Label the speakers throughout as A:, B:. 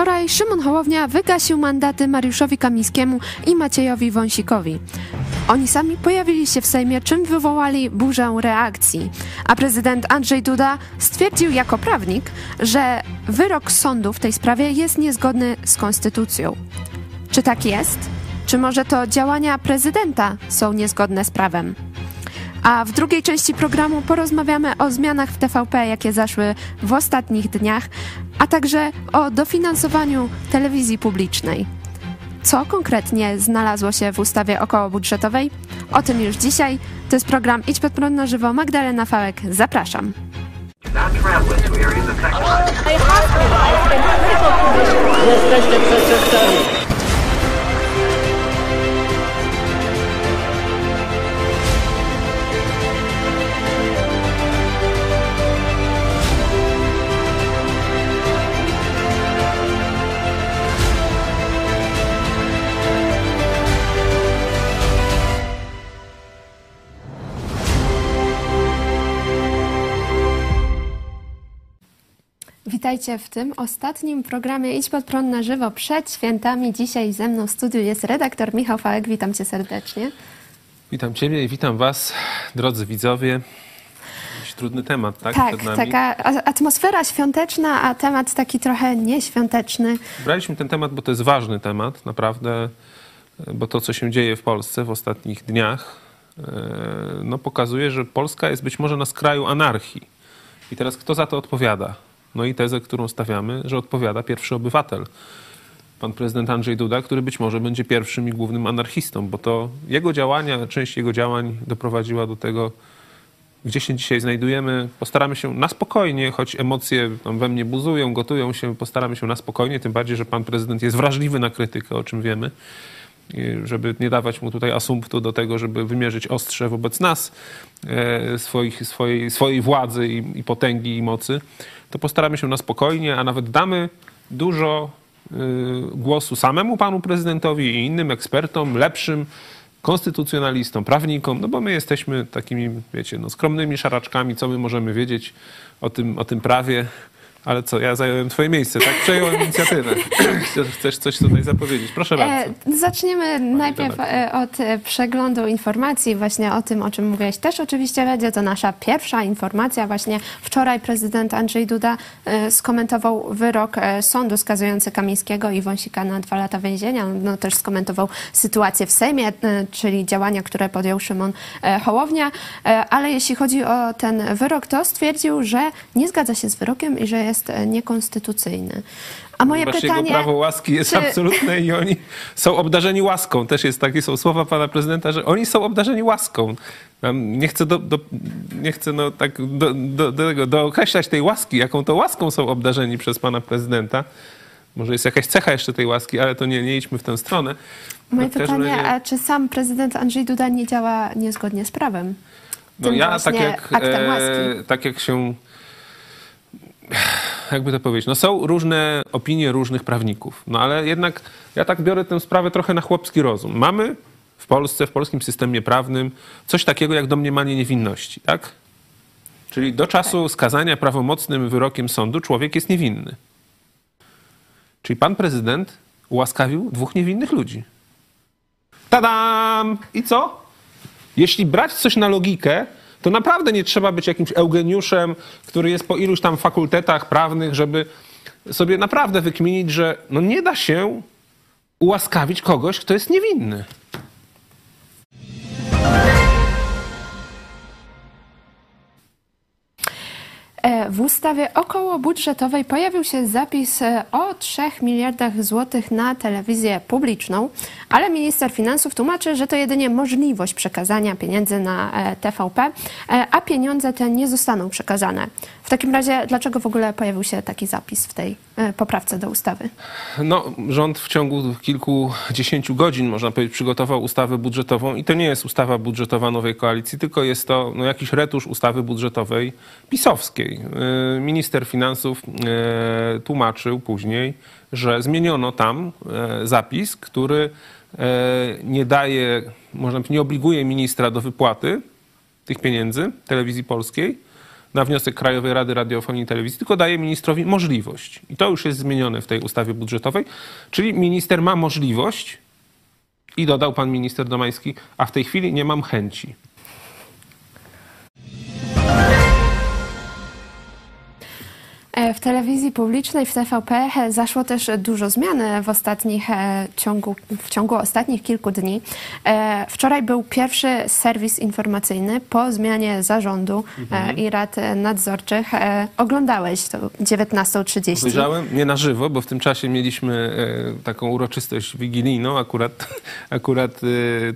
A: Wczoraj Szymon Hołownia wygasił mandaty Mariuszowi Kamińskiemu i Maciejowi Wąsikowi. Oni sami pojawili się w Sejmie, czym wywołali burzę reakcji. A prezydent Andrzej Duda stwierdził jako prawnik, że wyrok sądu w tej sprawie jest niezgodny z konstytucją. Czy tak jest? Czy może to działania prezydenta są niezgodne z prawem? A w drugiej części programu porozmawiamy o zmianach w TVP, jakie zaszły w ostatnich dniach, a także o dofinansowaniu telewizji publicznej. Co konkretnie znalazło się w ustawie okołobudżetowej? O tym już dzisiaj. To jest program Idź pod prąd na żywo. Magdalena Fałek, zapraszam.
B: Jesteście.
A: Witajcie w tym ostatnim programie Idź pod prąd na żywo przed świętami. Dzisiaj ze mną w studiu jest redaktor Michał Fałek. Witam cię serdecznie.
C: Witam Ciebie i witam Was, drodzy widzowie. Jakiś trudny temat, tak?
A: Tak, taka atmosfera świąteczna, a temat taki trochę nieświąteczny.
C: Braliśmy ten temat, bo to jest ważny temat, naprawdę, bo to, co się dzieje w Polsce w ostatnich dniach, e, no, pokazuje, że Polska jest być może na skraju anarchii. I teraz kto za to odpowiada? No i tezę, którą stawiamy, że odpowiada pierwszy obywatel. Pan prezydent Andrzej Duda, który być może będzie pierwszym i głównym anarchistą, bo to jego działania, część jego działań doprowadziła do tego, gdzie się dzisiaj znajdujemy. Postaramy się na spokojnie, choć emocje tam we mnie buzują, gotują się, postaramy się na spokojnie, tym bardziej, że pan prezydent jest wrażliwy na krytykę, o czym wiemy, żeby nie dawać mu tutaj asumptu do tego, żeby wymierzyć ostrze wobec nas, e, swoich, swojej, swojej władzy i, i potęgi i mocy, to postaramy się na spokojnie, a nawet damy dużo y, głosu samemu panu prezydentowi i innym ekspertom, lepszym konstytucjonalistom, prawnikom, no bo my jesteśmy takimi, wiecie, no, skromnymi szaraczkami, co my możemy wiedzieć o tym, o tym prawie. Ale co, ja zająłem twoje miejsce, tak? Przejąłem inicjatywę. Chcesz, coś tutaj zapowiedzieć? Proszę bardzo.
A: E, zaczniemy najpierw
C: redaktor.
A: e, od e, przeglądu informacji, właśnie o tym, o czym mówiłeś też oczywiście będzie. To nasza pierwsza informacja. Właśnie wczoraj prezydent Andrzej Duda skomentował wyrok sądu skazujący Kamińskiego i Wąsika na dwa lata więzienia. No, też skomentował sytuację w Sejmie, czyli działania, które podjął Szymon Hołownia. Ale jeśli chodzi o ten wyrok, to stwierdził, że nie zgadza się z wyrokiem i że jest e, niekonstytucyjny. A moje
C: Ponieważ
A: pytanie...
C: jego prawo łaski jest
A: czy-
C: absolutne i oni są obdarzeni łaską. Też jest takie są słowa pana prezydenta, że oni są obdarzeni łaską. Nie chcę, do, do, nie chcę no, tak do, do, do, tego, dookreślać tej łaski, jaką to łaską są obdarzeni przez pana prezydenta. Może jest jakaś cecha jeszcze tej łaski, ale to nie, nie idźmy w tę stronę.
A: Moje
C: No, w każdym
A: pytanie,
C: razie-
A: a czy sam prezydent Andrzej Duda nie działa niezgodnie z prawem?
C: No ja tak jak, e, tak jak się, jakby to powiedzieć, no są różne opinie różnych prawników, no ale jednak ja tak biorę tę sprawę trochę na chłopski rozum. Mamy w Polsce, w polskim systemie prawnym coś takiego jak domniemanie niewinności, tak? Czyli do czasu skazania prawomocnym wyrokiem sądu człowiek jest niewinny. Czyli pan prezydent ułaskawił dwóch niewinnych ludzi. Tadam! I co? Jeśli brać coś na logikę, to naprawdę nie trzeba być jakimś Eugeniuszem, który jest po iluś tam fakultetach prawnych, żeby sobie naprawdę wykminić, że no nie da się ułaskawić kogoś, kto jest niewinny.
A: W ustawie okołobudżetowej pojawił się zapis e, o 3 miliardach złotych na telewizję publiczną, ale minister finansów tłumaczy, że to jedynie możliwość przekazania pieniędzy na e, TVP, e, a pieniądze te nie zostaną przekazane. W takim razie, dlaczego w ogóle pojawił się taki zapis w tej e, poprawce do ustawy?
C: No, rząd w ciągu kilkudziesięciu godzin, można powiedzieć, przygotował ustawę budżetową i to nie jest ustawa budżetowa nowej koalicji, tylko jest to no, jakiś retusz ustawy budżetowej pisowskiej. Yy, Minister finansów yy, tłumaczył później, że zmieniono tam yy, zapis, który nie daje, można powiedzieć, nie obliguje ministra do wypłaty tych pieniędzy telewizji polskiej, na wniosek Krajowej Rady Radiofonii i Telewizji, tylko daje ministrowi możliwość. I to już jest zmienione w tej ustawie budżetowej, czyli minister ma możliwość i dodał pan minister Domański, a w tej chwili nie mam chęci.
A: W telewizji publicznej, w TVP e, zaszło też dużo zmian w, ostatnich, e, ciągu, w ciągu ostatnich kilku dni. Wczoraj był pierwszy serwis informacyjny po zmianie zarządu mhm. i rad nadzorczych. Oglądałeś to 19.30.
C: Obejrzałem, nie na żywo, bo w tym czasie mieliśmy taką uroczystość wigilijną, akurat, akurat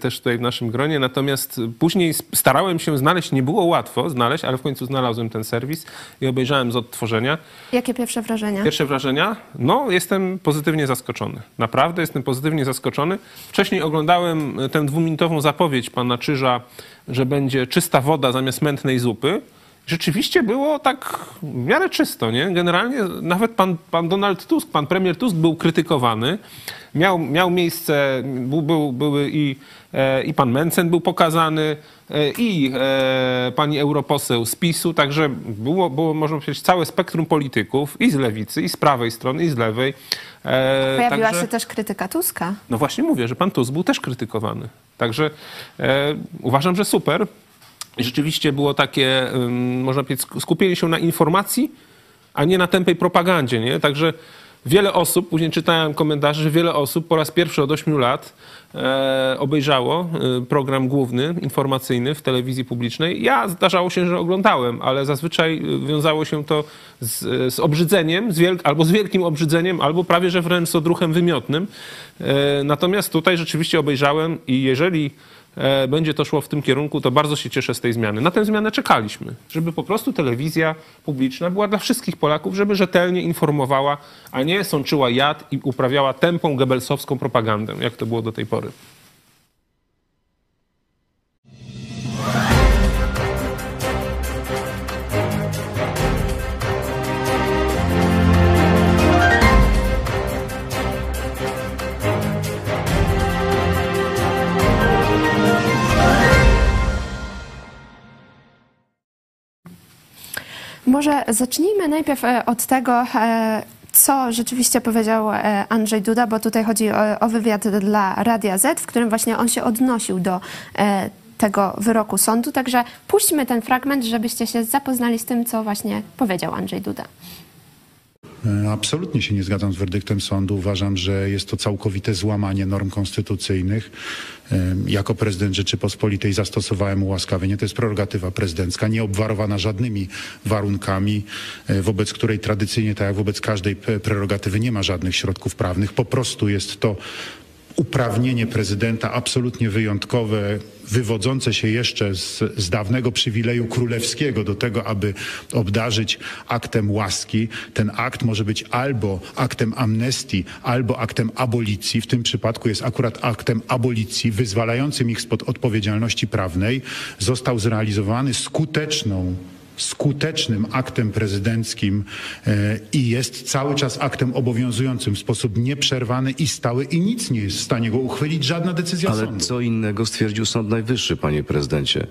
C: też tutaj w naszym gronie. Natomiast później starałem się znaleźć, nie było łatwo znaleźć, ale w końcu znalazłem ten serwis i obejrzałem z odtworzenia.
A: Jakie pierwsze wrażenia?
C: Pierwsze wrażenia? No, jestem pozytywnie zaskoczony. Naprawdę jestem pozytywnie zaskoczony. Wcześniej oglądałem tę dwuminutową zapowiedź pana Czyża, że będzie czysta woda zamiast mętnej zupy. Rzeczywiście było tak w miarę czysto, nie? Generalnie nawet pan, pan Donald Tusk, pan premier Tusk był krytykowany. Miał, miał miejsce, był, był, były i, e, i pan Mencen był pokazany, E, i e, pani europoseł z PiSu, także było, było, można powiedzieć, całe spektrum polityków i z lewicy, i z prawej strony, i z lewej.
A: E, Pojawiła także, się też krytyka Tuska.
C: No właśnie mówię, że pan Tusk był też krytykowany. Także e, uważam, że super. Rzeczywiście było takie, można powiedzieć, skupienie się na informacji, a nie na tępej propagandzie, nie? Także wiele osób, później czytałem komentarze, że wiele osób po raz pierwszy od 8 lat e, obejrzało e, program główny, informacyjny w telewizji publicznej. Ja zdarzało się, że oglądałem, ale zazwyczaj wiązało się to z, z obrzydzeniem, z wielk, albo z wielkim obrzydzeniem, albo prawie że wręcz z odruchem wymiotnym. E, natomiast tutaj rzeczywiście obejrzałem i jeżeli E, będzie to szło w tym kierunku, to bardzo się cieszę z tej zmiany. Na tę zmianę czekaliśmy, żeby po prostu telewizja publiczna była dla wszystkich Polaków, żeby rzetelnie informowała, a nie sączyła jad i uprawiała tępą gebelsowską propagandę, jak to było do tej pory.
A: Może zacznijmy najpierw e, od tego, e, co rzeczywiście powiedział e, Andrzej Duda, bo tutaj chodzi o, o wywiad dla Radia Z, w którym właśnie on się odnosił do tego wyroku sądu. Także puśćmy ten fragment, żebyście się zapoznali z tym, co właśnie powiedział Andrzej Duda.
D: E, absolutnie się nie zgadzam z werdyktem sądu. Uważam, że jest to całkowite złamanie norm konstytucyjnych. Jako prezydent Rzeczypospolitej zastosowałem ułaskawienie. To jest prerogatywa prezydencka, nie obwarowana żadnymi warunkami, e, wobec której tradycyjnie, tak jak wobec każdej prerogatywy, nie ma żadnych środków prawnych. Po prostu jest to uprawnienie prezydenta absolutnie wyjątkowe, wywodzące się jeszcze z, z, dawnego przywileju królewskiego do tego, aby obdarzyć aktem łaski. Ten akt może być albo aktem amnestii, albo aktem abolicji. W tym przypadku jest akurat aktem abolicji, wyzwalającym ich spod odpowiedzialności prawnej. Został zrealizowany skuteczną skutecznym aktem prezydenckim e, i jest cały czas aktem obowiązującym w sposób nieprzerwany i stały i nic nie jest w stanie go uchwylić, żadna decyzja
E: Ale
D: sądu.
E: Ale co innego stwierdził Sąd Najwyższy, panie prezydencie.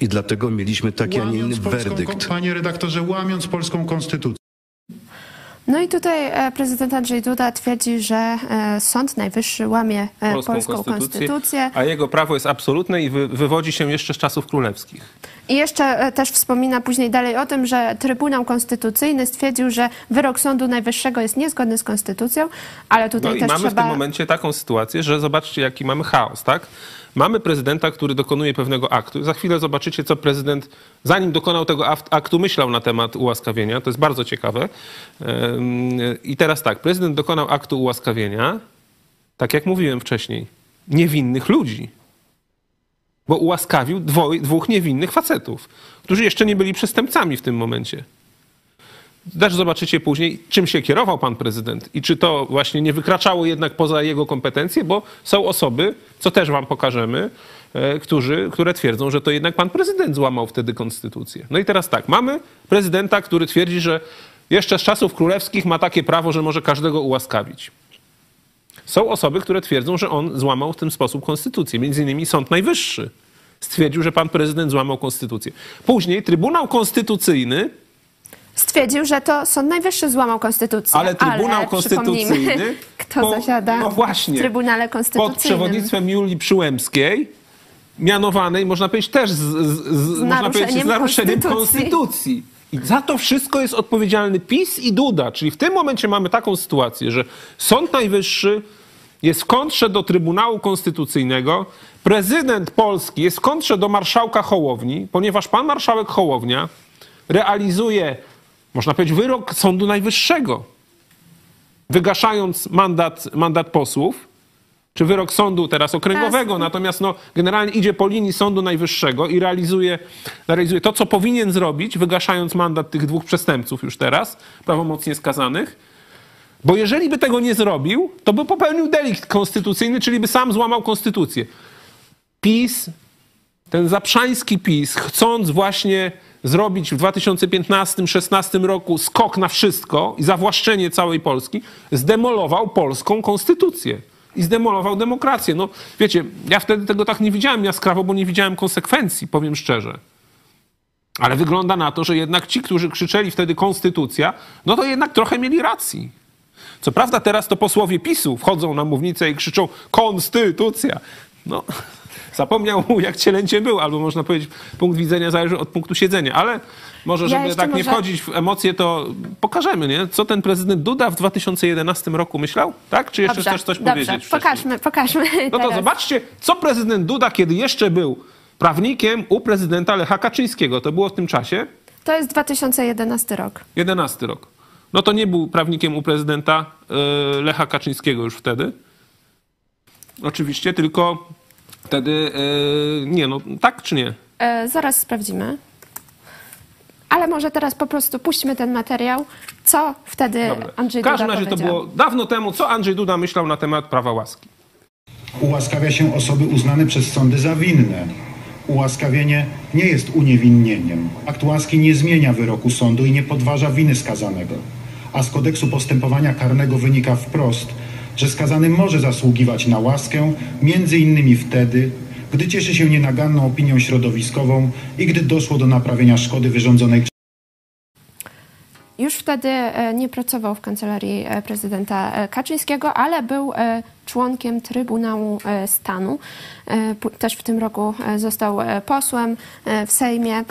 E: I dlatego mieliśmy taki, a nie inny werdykt.
D: Panie redaktorze, łamiąc polską konstytucję.
A: No i tutaj e, prezydent Andrzej Duda twierdzi, że e, Sąd Najwyższy łamie polską, polską konstytucję, konstytucję,
C: a jego prawo jest absolutne i wywodzi się jeszcze z czasów królewskich.
A: I jeszcze e, też wspomina później dalej o tym, że Trybunał Konstytucyjny stwierdził, że wyrok Sądu Najwyższego jest niezgodny z konstytucją, ale tutaj
C: no
A: też
C: i mamy
A: trzeba...
C: w tym momencie taką sytuację, że zobaczcie, jaki mamy chaos, tak? Mamy prezydenta, który dokonuje pewnego aktu. Za chwilę zobaczycie, co prezydent, zanim dokonał tego aktu, myślał na temat ułaskawienia. To jest bardzo ciekawe. I teraz tak, prezydent dokonał aktu ułaskawienia, tak jak mówiłem wcześniej, niewinnych ludzi bo ułaskawił dwóch niewinnych facetów, którzy jeszcze nie byli przestępcami w tym momencie. Też zobaczycie później, czym się kierował pan prezydent i czy to właśnie nie wykraczało jednak poza jego kompetencje, bo są osoby, co też wam pokażemy, e, którzy, które twierdzą, że to jednak pan prezydent złamał wtedy konstytucję. No i teraz tak, mamy prezydenta, który twierdzi, że jeszcze z czasów królewskich ma takie prawo, że może każdego ułaskawić. Są osoby, które twierdzą, że on złamał w ten sposób konstytucję, między innymi Sąd Najwyższy. stwierdził, że pan prezydent złamał konstytucję. Później Trybunał Konstytucyjny
A: Stwierdził, że to Sąd Najwyższy złamał konstytucję.
C: Ale Trybunał
A: przypomnijmy,
C: Konstytucyjny
A: Kto
C: po-
A: zasiada
C: no właśnie,
A: w Trybunale
C: pod
A: Konstytucyjnym?
C: przewodnictwem Julii Przyłębskiej, mianowanej, można powiedzieć, też z, z, z, można powiedzieć, z
A: naruszeniem
C: naruszeniem
A: konstytucji.
C: konstytucji. I za to wszystko jest odpowiedzialny PiS i Duda. Czyli w tym momencie mamy taką sytuację, że Sąd Najwyższy jest w kontrze do Trybunału Konstytucyjnego, prezydent Polski jest w kontrze do marszałka Hołowni, ponieważ pan marszałek Hołownia realizuje, można powiedzieć, wyrok Sądu Najwyższego, wygaszając mandat, mandat posłów, czy wyrok sądu teraz okręgowego, natomiast no, generalnie idzie po linii Sądu Najwyższego i realizuje, realizuje to, co powinien zrobić, wygaszając mandat tych dwóch przestępców już teraz, prawomocnie skazanych. Bo jeżeli by tego nie zrobił, to by popełnił delikt konstytucyjny, czyli by sam złamał konstytucję. PiS, ten zaprzański PiS, chcąc właśnie zrobić w 2015-16 roku skok na wszystko i zawłaszczenie całej Polski, zdemolował polską konstytucję i zdemolował demokrację. No wiecie, ja wtedy tego tak nie widziałem jaskrawo, bo nie widziałem konsekwencji, powiem szczerze. Ale wygląda na to, że jednak ci, którzy krzyczeli wtedy konstytucja, no to jednak trochę mieli racji. Co prawda teraz to posłowie PiSu wchodzą na mównicę i krzyczą konstytucja. No, zapomniał jak cielęcie był, albo można powiedzieć, punkt widzenia zależy od punktu siedzenia. Ale może,
A: Ja
C: żeby
A: jeszcze
C: tak nie
A: może-
C: wchodzić w emocje, to pokażemy, nie? Co ten prezydent Duda w 2011 roku myślał? Tak? Czy jeszcze
A: Dobrze,
C: chcesz coś
A: dobrze.
C: powiedzieć? wcześniej?
A: Pokażmy, pokażmy
C: No to
A: teraz.
C: zobaczcie, co prezydent Duda, kiedy jeszcze był prawnikiem u prezydenta Lecha Kaczyńskiego. To było w tym czasie?
A: To jest 2011 rok.
C: 11 rok. No to nie był prawnikiem u prezydenta e, Lecha Kaczyńskiego już wtedy. Oczywiście, tylko wtedy e, nie, no tak czy nie?
A: E, zaraz sprawdzimy. Ale może teraz po prostu puśćmy ten materiał. Co wtedy
C: Dobra.
A: Andrzej
C: W każdym
A: Duda
C: razie to
A: powiedział?
C: było dawno temu, co Andrzej Duda myślał na temat prawa łaski.
D: Ułaskawia się osoby uznane przez sądy za winne. Ułaskawienie nie jest uniewinnieniem. Akt łaski nie zmienia wyroku sądu i nie podważa winy skazanego. A z kodeksu postępowania karnego wynika wprost, że skazany może zasługiwać na łaskę między innymi wtedy, gdy cieszy się nienaganną opinią środowiskową i gdy doszło do naprawienia szkody wyrządzonej
A: Już wtedy e, nie pracował w kancelarii e, prezydenta e, Kaczyńskiego, ale był członkiem Trybunału Stanu. Też w tym roku został posłem w Sejmie.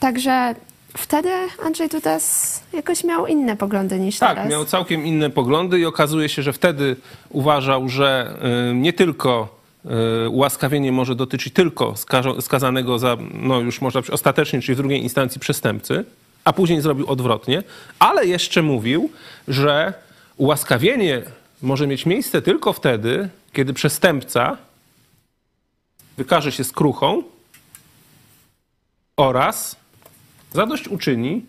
A: Także wtedy Andrzej Duda s- jakoś miał inne poglądy niż
C: Tak,
A: teraz.
C: miał całkiem inne poglądy i okazuje się, że wtedy uważał, że y, nie tylko y, ułaskawienie może dotyczyć tylko skazanego za, no już można ostatecznie, czyli w drugiej instancji przestępcy, a później zrobił odwrotnie, ale jeszcze mówił, że ułaskawienie może mieć miejsce tylko wtedy, kiedy przestępca wykaże się skruchą oraz zadośćuczyni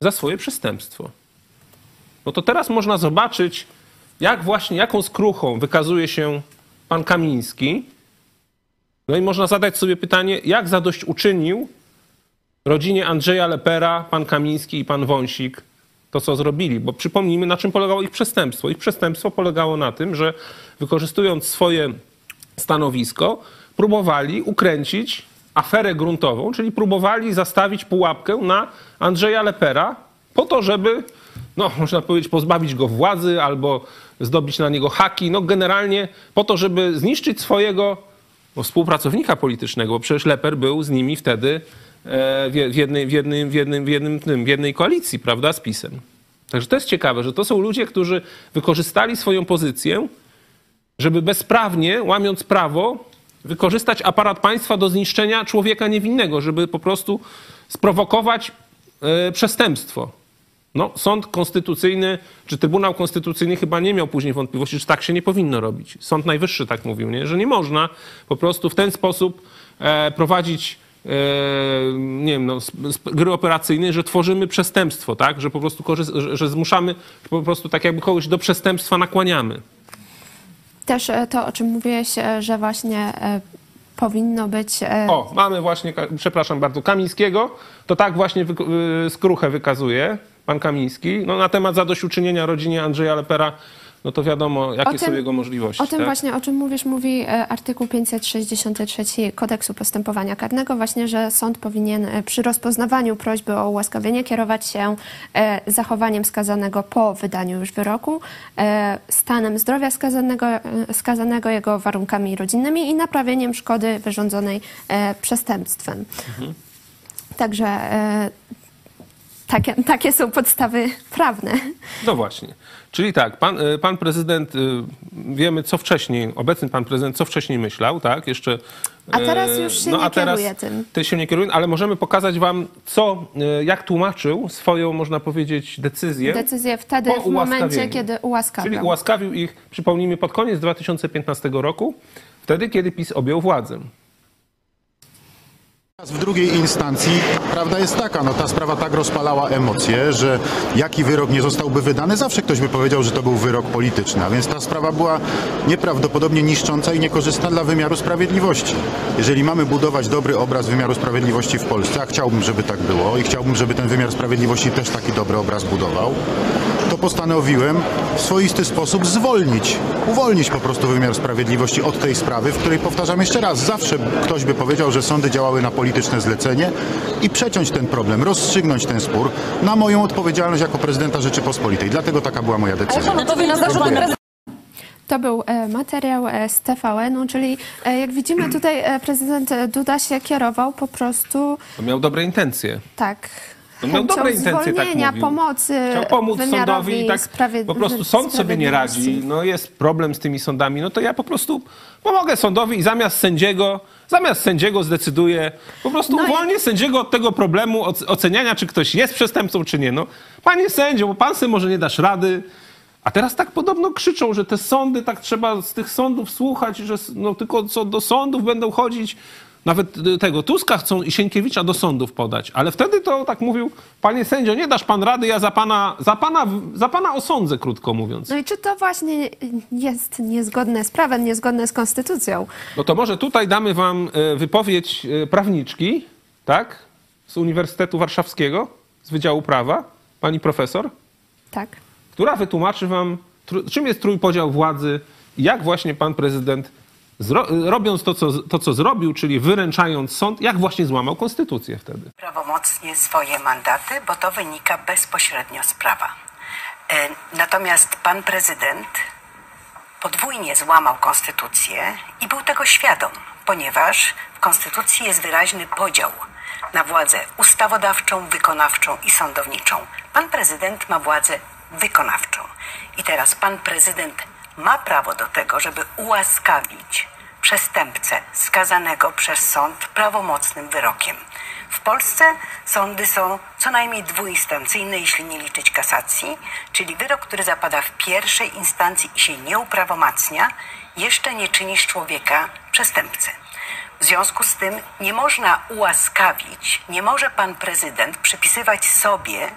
C: za swoje przestępstwo. No to teraz można zobaczyć, jak właśnie, jaką skruchą wykazuje się pan Kamiński. No i można zadać sobie pytanie, jak zadośćuczynił rodzinie Andrzeja Lepera, pan Kamiński i pan Wąsik to, co zrobili. Bo przypomnijmy, na czym polegało ich przestępstwo. Ich przestępstwo polegało na tym, że wykorzystując swoje stanowisko, próbowali ukręcić aferę gruntową, czyli próbowali zastawić pułapkę na Andrzeja Lepera po to, żeby, no, można powiedzieć, pozbawić go władzy albo zdobyć na niego haki. No, generalnie po to, żeby zniszczyć swojego no, współpracownika politycznego, bo przecież Leper był z nimi wtedy e, w jednej, w jednym, w jednym, w jednym, w jednej koalicji, prawda, z PiSem. Także to jest ciekawe, że to są ludzie, którzy wykorzystali swoją pozycję, żeby bezprawnie, łamiąc prawo, wykorzystać aparat państwa do zniszczenia człowieka niewinnego, żeby po prostu sprowokować e, przestępstwo. No, sąd konstytucyjny, czy Trybunał Konstytucyjny chyba nie miał później wątpliwości, że tak się nie powinno robić. Sąd Najwyższy tak mówił, nie? że nie można po prostu w ten sposób e, prowadzić e, nie wiem, no, gry operacyjnej, że tworzymy przestępstwo, tak? że po prostu że, że zmuszamy po prostu tak jakby kogoś do przestępstwa nakłaniamy.
A: Też e, to, o czym mówiłeś, e, że właśnie e, powinno być...
C: O, mamy właśnie, przepraszam bardzo, Kamińskiego. To tak właśnie y, skruchę wykazuje pan Kamiński. No, na temat zadośćuczynienia rodzinie Andrzeja Lepera no to wiadomo, jakie
A: O
C: są
A: tym-
C: jego możliwości.
A: O tym
C: tak?
A: właśnie, o czym mówisz, mówi e, artykuł 563 Kodeksu Postępowania Karnego, właśnie, że sąd powinien e, przy rozpoznawaniu prośby o ułaskawienie kierować się e, zachowaniem skazanego po wydaniu już wyroku, stanem zdrowia skazanego, skazanego jego warunkami rodzinnymi i naprawieniem szkody wyrządzonej przestępstwem. Także e, takie, takie są podstawy prawne.
C: No właśnie. Czyli tak, pan, y, pan prezydent, y, wiemy co wcześniej, obecny pan prezydent co wcześniej myślał, tak? Jeszcze...
A: A teraz
C: e,
A: już się
C: no,
A: nie
C: a teraz
A: kieruje tym.
C: Ty się nie kieruje, ale możemy pokazać wam, co, y, jak tłumaczył swoją, można powiedzieć, decyzję.
A: Decyzję wtedy, w momencie, kiedy ułaskawiał.
C: Czyli ułaskawił ich, przypomnijmy, pod koniec 2015 roku, wtedy, kiedy PiS objął władzę.
D: W drugiej instancji prawda jest taka, no ta sprawa tak rozpalała emocje, że jaki wyrok nie zostałby wydany, zawsze ktoś by powiedział, że to był wyrok polityczny, a więc ta sprawa była nieprawdopodobnie niszcząca i niekorzystna dla wymiaru sprawiedliwości. Jeżeli mamy budować dobry obraz wymiaru sprawiedliwości w Polsce, a chciałbym, żeby tak było i chciałbym, żeby ten wymiar sprawiedliwości też taki dobry obraz budował, to postanowiłem w swoisty sposób zwolnić, uwolnić po prostu wymiar sprawiedliwości od tej sprawy, w której powtarzam jeszcze raz, zawsze ktoś by powiedział, że sądy działały na polityczne zlecenie i przeciąć ten problem, rozstrzygnąć ten spór na moją odpowiedzialność jako prezydenta Rzeczypospolitej. Dlatego taka była moja decyzja.
F: Na
A: To był e, materiał e, z TVN-u, czyli e, jak widzimy tutaj prezydent Duda się kierował po prostu
C: To miał dobre intencje.
A: tak.
C: Miał
A: chęcią
C: dobre intencje, tak
A: zwolnienia,
C: mówił.
A: pomocy
C: Chciał pomóc sądowi i tak
A: sprawiedli-
C: po prostu sąd sobie nie radzi, no jest problem z tymi sądami, no to ja po prostu pomogę sądowi i zamiast sędziego, zamiast sędziego zdecyduję, po prostu
A: No i-
C: uwolnię sędziego od tego problemu oc- oceniania, czy ktoś jest przestępcą, czy nie. No, panie sędzio, bo pan sobie może nie dasz rady, a teraz tak podobno krzyczą, że te sądy, tak trzeba z tych sądów słuchać, że s- no, tylko co do sądów będą chodzić. Nawet y, tego Tuska chcą i Sienkiewicza do sądów podać. Ale wtedy to tak mówił, panie sędzio, nie dasz pan rady, ja za pana, za pana, za pana osądzę, krótko mówiąc.
A: No i czy to właśnie jest niezgodne z prawem, niezgodne z konstytucją?
C: No to może tutaj damy wam e, wypowiedź e, prawniczki, tak? Z Uniwersytetu Warszawskiego, z Wydziału Prawa, pani profesor,
A: Tak.
C: która wytłumaczy wam, czym jest trójpodział władzy i jak właśnie pan prezydent, robiąc to co, to, co zrobił, czyli wyręczając sąd, jak właśnie złamał konstytucję wtedy.
G: prawomocnie swoje mandaty, bo to wynika bezpośrednio z prawa. E, Natomiast pan prezydent podwójnie złamał konstytucję i był tego świadom, ponieważ w konstytucji jest wyraźny podział na władzę ustawodawczą, wykonawczą i sądowniczą. Pan prezydent ma władzę wykonawczą. I teraz pan prezydent ma prawo do tego, żeby ułaskawić przestępcę skazanego przez sąd prawomocnym wyrokiem. W Polsce sądy są co najmniej dwuinstancyjne, jeśli nie liczyć kasacji, czyli wyrok, który zapada w pierwszej instancji i się nie uprawomacnia, jeszcze nie czyni z człowieka przestępcę. W związku z tym nie można ułaskawić, nie może pan prezydent przypisywać sobie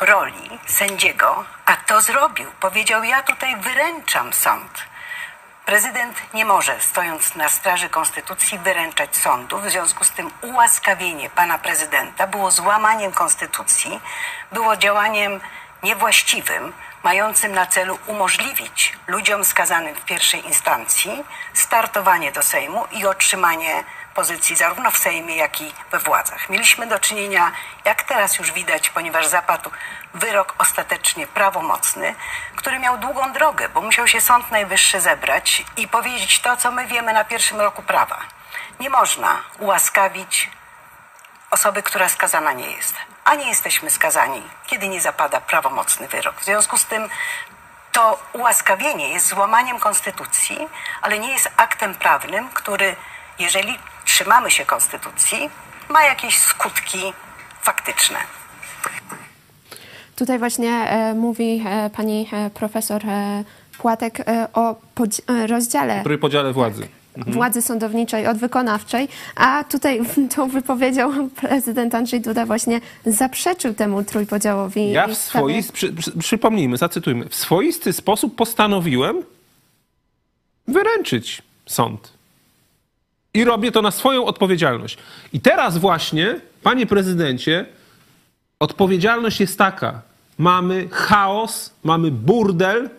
G: roli sędziego, a to zrobił. Powiedział: Ja tutaj wyręczam sąd. Prezydent nie może, stojąc na straży konstytucji, wyręczać sądu. W związku z tym ułaskawienie pana prezydenta było złamaniem konstytucji, było działaniem niewłaściwym, mającym na celu umożliwić ludziom skazanym w pierwszej instancji startowanie do Sejmu i otrzymanie pozycji zarówno w Sejmie, jak i we władzach. Mieliśmy do czynienia, jak teraz już widać, ponieważ zapadł wyrok ostatecznie prawomocny, który miał długą drogę, bo musiał się Sąd Najwyższy zebrać i powiedzieć to, co my wiemy na pierwszym roku prawa. Nie można ułaskawić osoby, która skazana nie jest. A nie jesteśmy skazani, kiedy nie zapada prawomocny wyrok. W związku z tym to ułaskawienie jest złamaniem konstytucji, ale nie jest aktem prawnym, który, jeżeli trzymamy się konstytucji, ma jakieś skutki faktyczne.
A: Tutaj właśnie e, mówi e, pani e, profesor e, Płatek e, o podzi- e, rozdziale
C: Trójpodziale władzy.
A: władzy sądowniczej od wykonawczej, a tutaj tą wypowiedzią prezydent Andrzej Duda właśnie zaprzeczył temu trójpodziałowi.
C: Ja w przy, przy, przypomnijmy, zacytujmy, w swoisty sposób postanowiłem wyręczyć sąd. I robię to na swoją odpowiedzialność. I teraz właśnie, panie prezydencie, odpowiedzialność jest taka. Mamy chaos, mamy burdel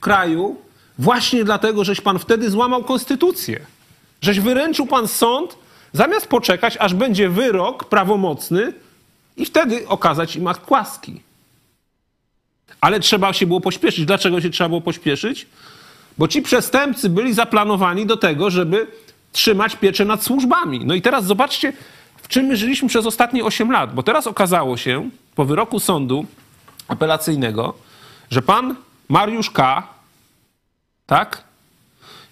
C: kraju właśnie dlatego, żeś pan wtedy złamał konstytucję. Żeś wyręczył pan sąd, zamiast poczekać, aż będzie wyrok prawomocny i wtedy okazać im akt łaski. Ale trzeba się było pośpieszyć. Dlaczego się trzeba było pośpieszyć? Bo ci przestępcy byli zaplanowani do tego, żeby trzymać pieczę nad służbami. No i teraz zobaczcie, w czym my żyliśmy przez ostatnie 8 lat. Bo teraz okazało się, po wyroku sądu apelacyjnego, że pan Mariusz K., tak,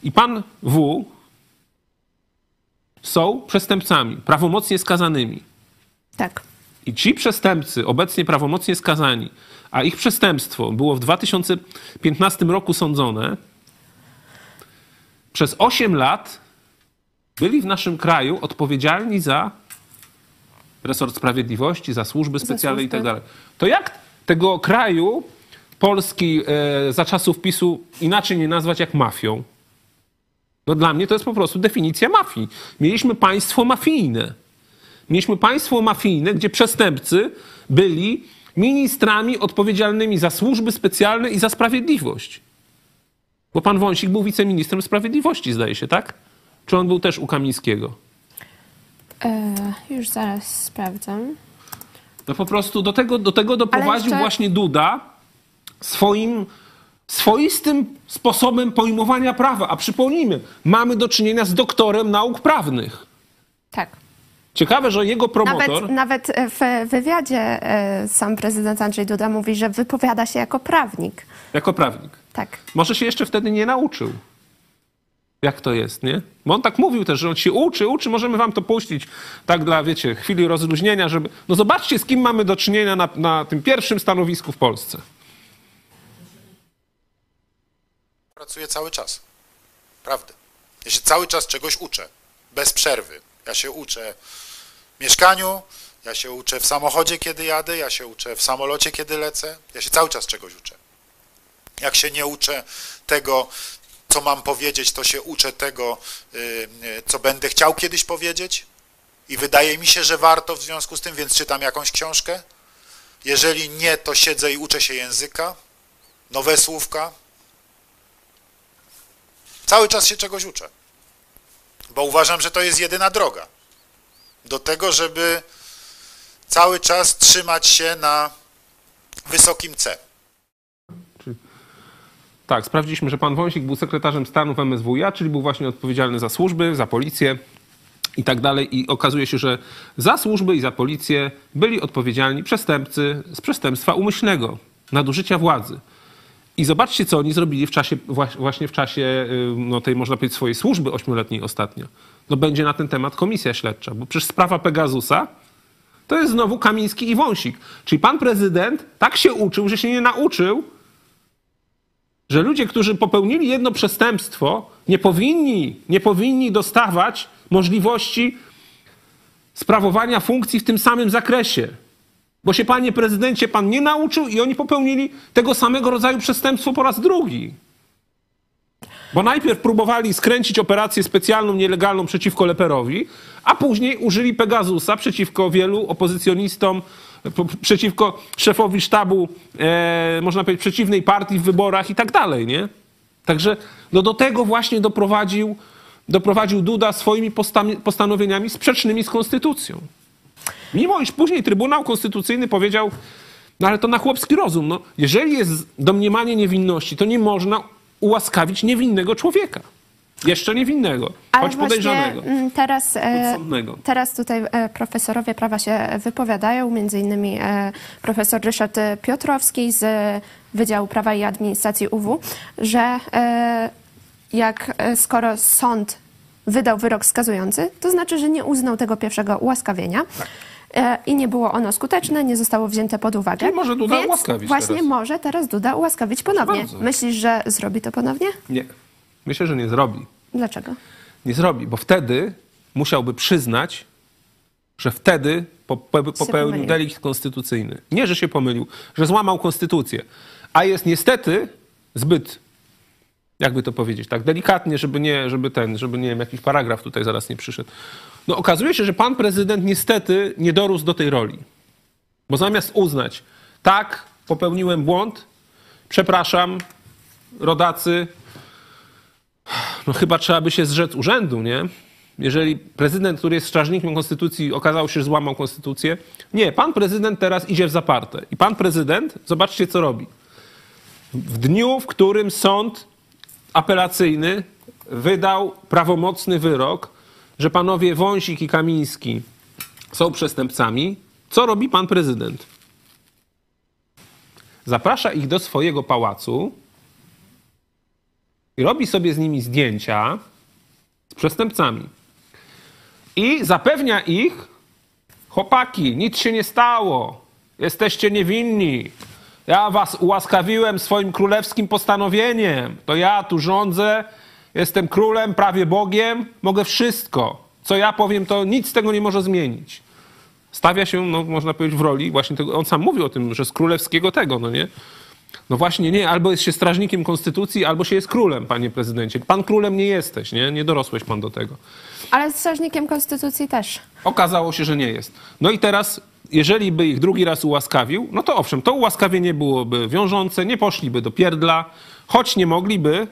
C: i pan W. są przestępcami, prawomocnie skazanymi.
A: Tak.
C: I ci przestępcy, obecnie prawomocnie skazani, a ich przestępstwo było w 2015 roku sądzone, przez 8 lat byli w naszym kraju odpowiedzialni za resort sprawiedliwości, za służby specjalne i tak dalej. To jak tego kraju Polski e, za czasów PiSu inaczej nie nazwać jak mafią? No dla mnie to jest po prostu definicja mafii. Mieliśmy państwo mafijne. Mieliśmy państwo mafijne, gdzie przestępcy byli ministrami odpowiedzialnymi za służby specjalne i za sprawiedliwość. Bo pan Wąsik był wiceministrem sprawiedliwości, zdaje się, tak? Czy on był też u Kamińskiego?
A: E, już zaraz sprawdzam.
C: No po prostu do tego, do tego doprowadził
A: jeszcze-
C: właśnie Duda swoim swoistym sposobem pojmowania prawa. A przypomnijmy, mamy do czynienia z doktorem nauk prawnych.
A: Tak.
C: Ciekawe, że jego promotor...
A: Nawet, nawet w wywiadzie e, sam prezydent Andrzej Duda mówi, że wypowiada się jako prawnik.
C: Jako prawnik.
A: Tak.
C: Może się jeszcze wtedy nie nauczył. Jak to jest, nie? Bo on tak mówił też, że on się uczy, uczy, możemy wam to puścić tak dla, wiecie, chwili rozluźnienia, żeby... No zobaczcie, z kim mamy do czynienia na, na tym pierwszym stanowisku w Polsce.
F: Pracuję cały czas. Prawda. Ja się cały czas czegoś uczę. Bez przerwy. Ja się uczę w mieszkaniu, ja się uczę w samochodzie, kiedy jadę, ja się uczę w samolocie, kiedy lecę. Ja się cały czas czegoś uczę. Jak się nie uczę tego, co mam powiedzieć, to się uczę tego, y, co będę chciał kiedyś powiedzieć. I wydaje mi się, że warto w związku z tym, więc czytam jakąś książkę. Jeżeli nie, to siedzę i uczę się języka, nowe słówka, Cały czas się czegoś uczę. Bo uważam, że to jest jedyna droga do tego, żeby cały czas trzymać się na wysokim C.
C: Tak, sprawdziliśmy, że pan Wąsik był sekretarzem stanu w MSWiA, czyli był właśnie odpowiedzialny za służby, za policję i tak dalej. I okazuje się, że za służby i za policję byli odpowiedzialni przestępcy z przestępstwa umyślnego, nadużycia władzy. I zobaczcie, co oni zrobili w czasie, wła- właśnie w czasie y, no, tej, można powiedzieć, swojej służby ośmioletniej ostatnio. No będzie na ten temat komisja śledcza, bo przecież sprawa Pegasusa to jest znowu Kamiński i Wąsik. Czyli pan prezydent tak się uczył, że się nie nauczył, że ludzie, którzy popełnili jedno przestępstwo, nie powinni, nie powinni dostawać możliwości sprawowania funkcji w tym samym zakresie. Bo się, panie prezydencie, pan nie nauczył i oni popełnili tego samego rodzaju przestępstwo po raz drugi. Bo najpierw próbowali skręcić operację specjalną, nielegalną przeciwko Leperowi, a później użyli Pegasusa przeciwko wielu opozycjonistom, przeciwko szefowi sztabu, e, można powiedzieć, przeciwnej partii w wyborach i tak dalej, nie? Także no do tego właśnie doprowadził, doprowadził Duda swoimi postanowieniami sprzecznymi z konstytucją. Mimo iż później Trybunał Konstytucyjny powiedział, no ale to na chłopski rozum, no, jeżeli jest domniemanie niewinności, to nie można ułaskawić niewinnego człowieka. Jeszcze niewinnego,
A: Ale
C: choć podejrzanego.
A: mm, teraz, e, teraz tutaj e, profesorowie prawa się wypowiadają, między innymi e, profesor Ryszard Piotrowski z Wydziału Prawa i Administracji UW, że jak skoro sąd wydał wyrok skazujący, to znaczy, że nie uznał tego pierwszego ułaskawienia. e, I nie było ono skuteczne, nie zostało wzięte pod uwagę.
C: Czyli może Duda
A: Więc
C: ułaskawić
A: Właśnie
C: teraz.
A: może teraz Duda ułaskawić ponownie. Myślisz, że zrobi to ponownie?
C: Nie. Myślę, że nie zrobi.
A: Dlaczego?
C: Nie zrobi, bo wtedy musiałby przyznać, że wtedy pope- popełnił delikt konstytucyjny. Nie, że się pomylił, że złamał konstytucję. A jest niestety zbyt, jakby to powiedzieć, tak delikatnie, żeby nie, żeby ten, żeby nie wiem, jakiś paragraf tutaj zaraz nie przyszedł. No okazuje się, że pan prezydent niestety nie dorósł do tej roli. Bo zamiast uznać, tak, popełniłem błąd, przepraszam, rodacy, no chyba trzeba by się zrzec urzędu, nie? Jeżeli prezydent, który jest strażnikiem konstytucji, okazał się, że złamał konstytucję. Nie, pan prezydent teraz idzie w zaparte. I pan prezydent, zobaczcie co robi. W dniu, w którym sąd apelacyjny wydał prawomocny wyrok, że panowie Wąsik i Kamiński są przestępcami, co robi pan prezydent? Zaprasza ich do swojego pałacu i robi sobie z nimi zdjęcia z przestępcami. I zapewnia ich, chłopaki, nic się nie stało, jesteście niewinni. Ja was ułaskawiłem swoim królewskim postanowieniem. To ja tu rządzę, jestem królem, prawie Bogiem, mogę wszystko. Co ja powiem, to nic z tego nie może zmienić. Stawia się, no, można powiedzieć, w roli właśnie tego, on sam mówił o tym, że z królewskiego tego, no nie? No właśnie nie, albo jest się strażnikiem konstytucji, albo się jest królem, panie prezydencie. Pan królem nie jesteś, nie? Nie dorosłeś pan do tego.
A: Ale strażnikiem konstytucji też.
C: Okazało się, że nie jest. No i teraz, jeżeli by ich drugi raz ułaskawił, no to owszem, to ułaskawienie byłoby wiążące, nie poszliby do pierdla, choć nie mogliby,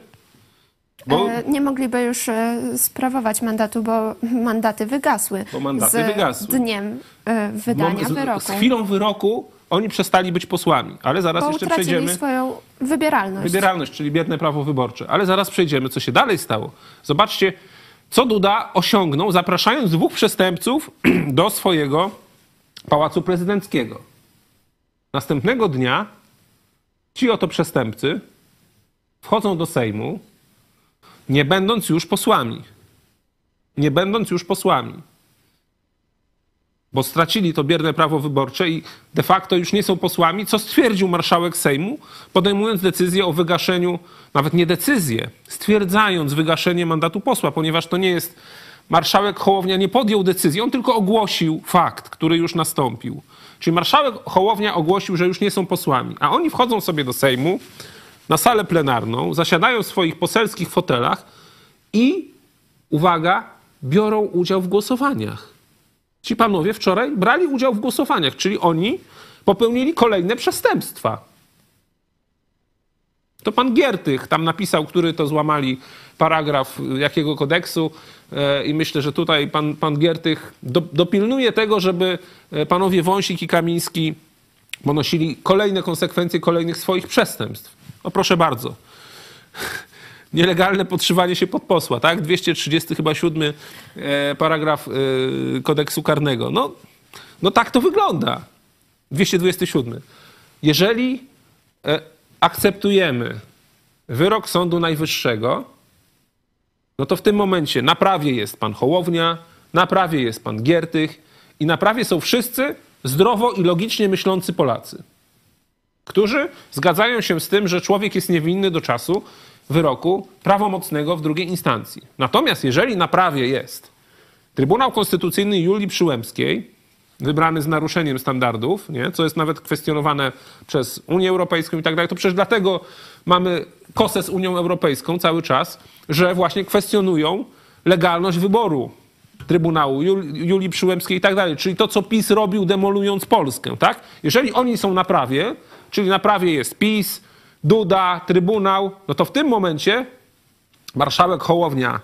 C: bo
A: E, Nie mogliby już e, sprawować mandatu, bo mandaty wygasły.
C: Bo mandaty
A: z
C: wygasły.
A: dniem e, wydania
C: z,
A: wyroku.
C: z chwilą wyroku oni przestali być posłami. Ale zaraz
A: bo
C: jeszcze przejdziemy.
A: swoją wybieralność.
C: Wybieralność, czyli biedne prawo wyborcze. Ale zaraz przejdziemy, co się dalej stało. Zobaczcie, co Duda osiągnął, zapraszając dwóch przestępców do swojego pałacu prezydenckiego. Następnego dnia ci oto przestępcy wchodzą do Sejmu, nie będąc już posłami. Nie będąc już posłami. Bo stracili to bierne prawo wyborcze i de facto już nie są posłami, co stwierdził marszałek Sejmu, podejmując decyzję o wygaszeniu, nawet nie decyzję, stwierdzając wygaszenie mandatu posła, ponieważ to nie jest. Marszałek Hołownia nie podjął decyzji, on tylko ogłosił fakt, który już nastąpił. Czyli marszałek Hołownia ogłosił, że już nie są posłami, a oni wchodzą sobie do Sejmu, na salę plenarną, zasiadają w swoich poselskich fotelach i, uwaga, biorą udział w głosowaniach. Ci panowie wczoraj brali udział w głosowaniach, czyli oni popełnili kolejne przestępstwa. To pan Giertych tam napisał, który to złamali paragraf jakiego kodeksu e, i myślę, że tutaj pan, pan Giertych do, dopilnuje tego, żeby e, panowie Wąsik i Kamiński ponosili kolejne konsekwencje kolejnych swoich przestępstw. No proszę bardzo. Nielegalne podszywanie się pod posła, tak? 230 chyba 7 e, paragraf e, kodeksu karnego. No, no tak to wygląda. 227. Jeżeli e, akceptujemy wyrok Sądu Najwyższego, no to w tym momencie na prawie jest pan Hołownia, na prawie jest pan Giertych i na prawie są wszyscy zdrowo i logicznie myślący Polacy, którzy zgadzają się z tym, że człowiek jest niewinny do czasu wyroku prawomocnego w drugiej instancji. Natomiast jeżeli na prawie jest Trybunał Konstytucyjny Julii Przyłębskiej, wybrany z naruszeniem standardów, nie? co jest nawet kwestionowane przez Unię Europejską i tak dalej, to przecież dlatego mamy kosę z Unią Europejską cały czas, że właśnie kwestionują legalność wyboru Trybunału Julii Przyłębskiej i tak dalej. Czyli to, co PiS robił demolując Polskę, tak? Jeżeli oni są na prawie, czyli na prawie jest PiS, Duda, Trybunał, no to w tym momencie marszałek Hołownia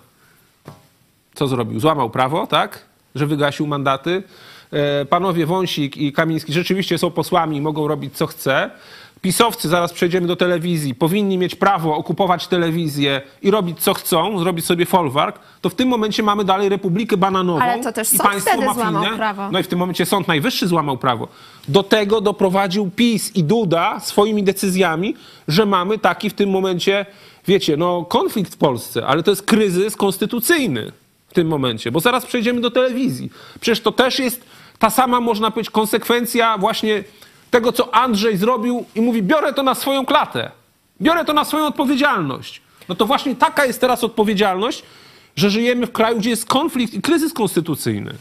C: co zrobił? Złamał prawo, tak? Że wygasił mandaty. E, Panowie Wąsik i Kamiński rzeczywiście są posłami i mogą robić co chce. Pisowcy, zaraz przejdziemy do telewizji, powinni mieć prawo okupować telewizję i robić co chcą, zrobić sobie folwark, to w tym momencie mamy dalej Republikę Bananową
A: Ale to też
C: i
A: sąd
C: państwo
A: wtedy
C: mafijne.
A: złamał prawo.
C: No i w tym momencie Sąd Najwyższy złamał prawo. Do tego doprowadził PiS i Duda swoimi decyzjami, że mamy taki w tym momencie, wiecie, no konflikt w Polsce, ale to jest kryzys konstytucyjny w tym momencie, bo zaraz przejdziemy do telewizji. Przecież to też jest ta sama, można powiedzieć, konsekwencja właśnie tego, co Andrzej zrobił i mówi, biorę to na swoją klatę, biorę to na swoją odpowiedzialność. No to właśnie taka jest teraz odpowiedzialność, że żyjemy w kraju, gdzie jest konflikt i kryzys konstytucyjny.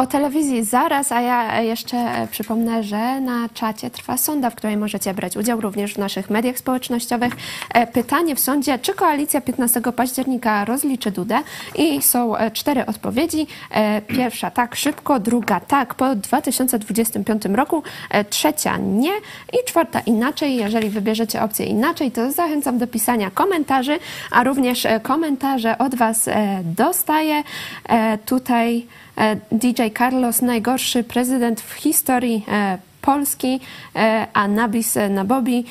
A: O telewizji zaraz, a ja jeszcze przypomnę, że na czacie trwa sonda, w której możecie brać udział również w naszych mediach społecznościowych. E, Pytanie w sądzie, czy koalicja 15 października rozliczy Dudę? I są e, cztery odpowiedzi. E, Pierwsza tak szybko, druga tak po 2025 roku, trzecia nie i czwarta inaczej. Jeżeli wybierzecie opcję inaczej, to zachęcam do pisania komentarzy, a również komentarze od Was dostaję. Tutaj e, Carlos, najgorszy prezydent w historii e, Polski, e, a Nabis e, Nabobi.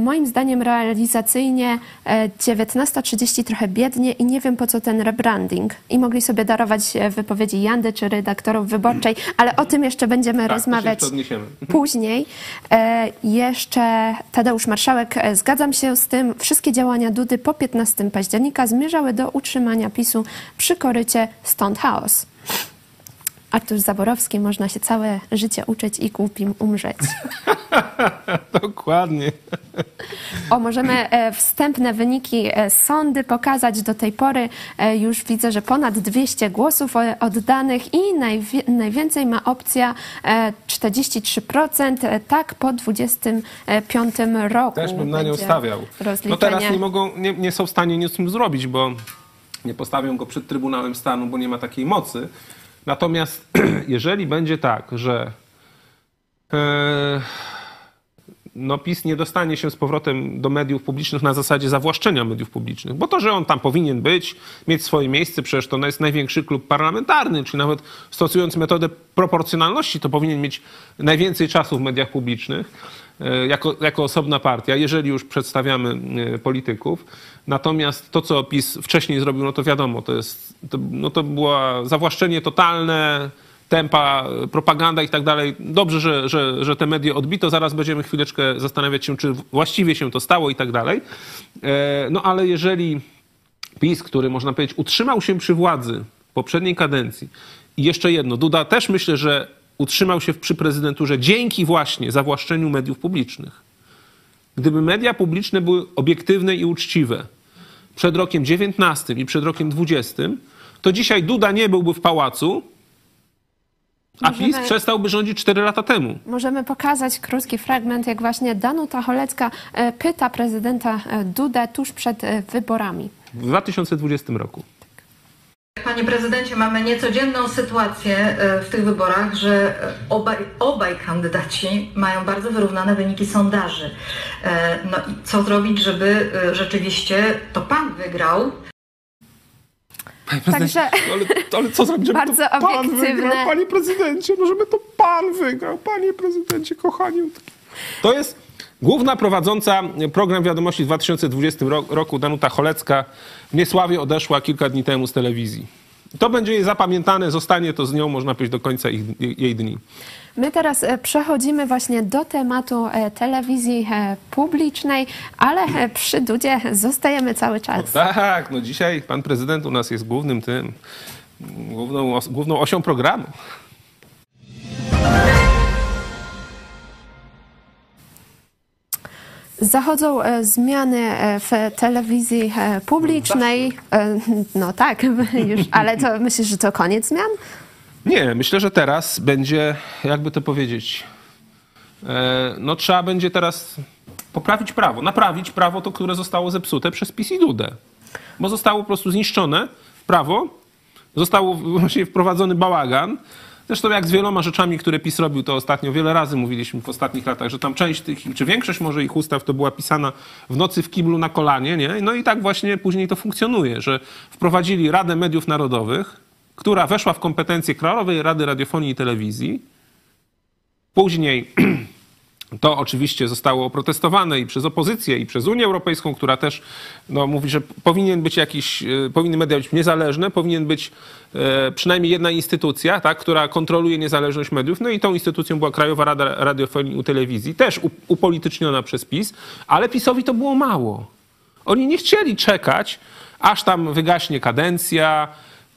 A: Moim zdaniem realizacyjnie e, 19.30 trochę biednie i nie wiem po co ten rebranding. I mogli sobie darować wypowiedzi Jandy czy redaktorów wyborczej, ale o tym jeszcze będziemy
C: Tak,
A: rozmawiać
C: jeszcze
A: później. Jeszcze Tadeusz Marszałek, zgadzam się z tym, wszystkie działania Dudy po 15 października zmierzały do utrzymania PiSu przy korycie, stąd chaos. Artur Zaborowski, można się całe życie uczyć i głupim umrzeć.
C: Dokładnie.
A: O, możemy e, wstępne wyniki e, sądy pokazać. Do tej pory e, już widzę, że ponad 200 głosów oddanych i najwięcej ma opcja e, 43%, e, tak po 25 roku.
C: Też bym na nią stawiał. No teraz nie mogą, nie, nie są w stanie nic z tym zrobić, bo nie postawią go przed Trybunałem Stanu, bo nie ma takiej mocy. Natomiast jeżeli będzie tak, że e, no PiS nie dostanie się z powrotem do mediów publicznych na zasadzie zawłaszczenia mediów publicznych, bo to, że on tam powinien być, mieć swoje miejsce, przecież to jest największy klub parlamentarny, czyli nawet stosując metodę proporcjonalności, to powinien mieć najwięcej czasu w mediach publicznych e, jako, jako osobna partia, jeżeli już przedstawiamy e, polityków. Natomiast to, co PiS wcześniej zrobił, no to wiadomo, to jest, to, no to było zawłaszczenie totalne, tempa, propaganda i tak dalej. Dobrze, że, że, że te media odbito. Zaraz będziemy chwileczkę zastanawiać się, czy właściwie się to stało i tak dalej. E, No ale jeżeli PiS, który można powiedzieć utrzymał się przy władzy poprzedniej kadencji i jeszcze jedno, Duda też myślę, że utrzymał się przy prezydenturze dzięki właśnie zawłaszczeniu mediów publicznych. Gdyby media publiczne były obiektywne i uczciwe przed rokiem 19 i przed rokiem 20, to dzisiaj Duda nie byłby w pałacu, a
A: Możemy-
C: PiS przestałby rządzić 4 lata temu.
A: Możemy pokazać krótki fragment, jak właśnie Danuta Cholecka e, pyta prezydenta e, Dudę tuż przed e, wyborami.
C: W 2020 roku.
H: Panie prezydencie, mamy niecodzienną sytuację e, w tych wyborach, że e, obaj, obaj kandydaci mają bardzo wyrównane wyniki sondaży. E, No i co zrobić, żeby rzeczywiście to pan wygrał?
A: Także
C: Ale, ale co zrobić, żeby
A: Bardzo
C: to pan
A: obiektywne.
C: wygrał, panie prezydencie? No żeby to pan wygrał, panie prezydencie, kochani. To jest główna prowadząca program Wiadomości w 2020 ro- roku, Danuta Cholecka. W Niesławie odeszła kilka dni temu z telewizji. To będzie jej zapamiętane, zostanie to z nią, można powiedzieć, do końca ich, jej dni.
A: My teraz e, przechodzimy właśnie do tematu e, telewizji e, publicznej, ale przy Dudzie zostajemy cały czas.
C: Tak, no dzisiaj pan prezydent u nas jest głównym tym, główną, główną osią programu.
A: Zachodzą e, zmiany e, w telewizji e, publicznej. No tak, już, ale to myślisz, że to koniec zmian?
C: Nie, myślę, że teraz będzie, jakby to powiedzieć, no trzeba będzie teraz poprawić prawo, naprawić prawo to, które zostało zepsute przez PiS i Dudę. Bo zostało po prostu zniszczone prawo, został właśnie wprowadzony bałagan. Zresztą jak z wieloma rzeczami, które PiS robił, to ostatnio wiele razy mówiliśmy w ostatnich latach, że tam część tych, czy większość może ich ustaw to była pisana w nocy w kiblu na kolanie, nie? No i tak właśnie później to funkcjonuje, że wprowadzili Radę Mediów Narodowych, która weszła w kompetencje Krajowej Rady Radiofonii i Telewizji. Później to oczywiście zostało oprotestowane i przez opozycję, i przez Unię Europejską, która też no, mówi, że powinien być jakiś, e, powinny media być niezależne, powinien być e, przynajmniej jedna instytucja, tak, która kontroluje niezależność mediów. No i tą instytucją była Krajowa Rada Radiofonii i Telewizji, też upolityczniona przez PiS, ale PiSowi to było mało. Oni nie chcieli czekać, aż tam wygaśnie kadencja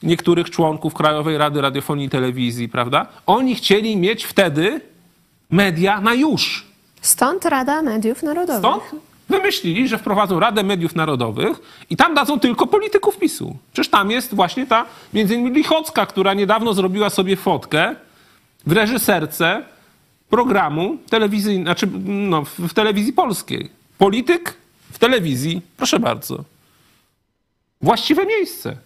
C: niektórych członków Krajowej Rady Radiofonii i Telewizji, prawda? Oni chcieli mieć wtedy media na już.
A: Stąd Rada Mediów Narodowych.
C: Stąd wymyślili, że wprowadzą Radę Mediów Narodowych i tam dadzą tylko polityków PiSu. Przecież tam jest właśnie ta, między innymi Lichocka, która niedawno zrobiła sobie fotkę w reżyserce programu telewizyjnego, znaczy no, w, telewizji polskiej. Polityk w telewizji, proszę bardzo. Właściwe miejsce.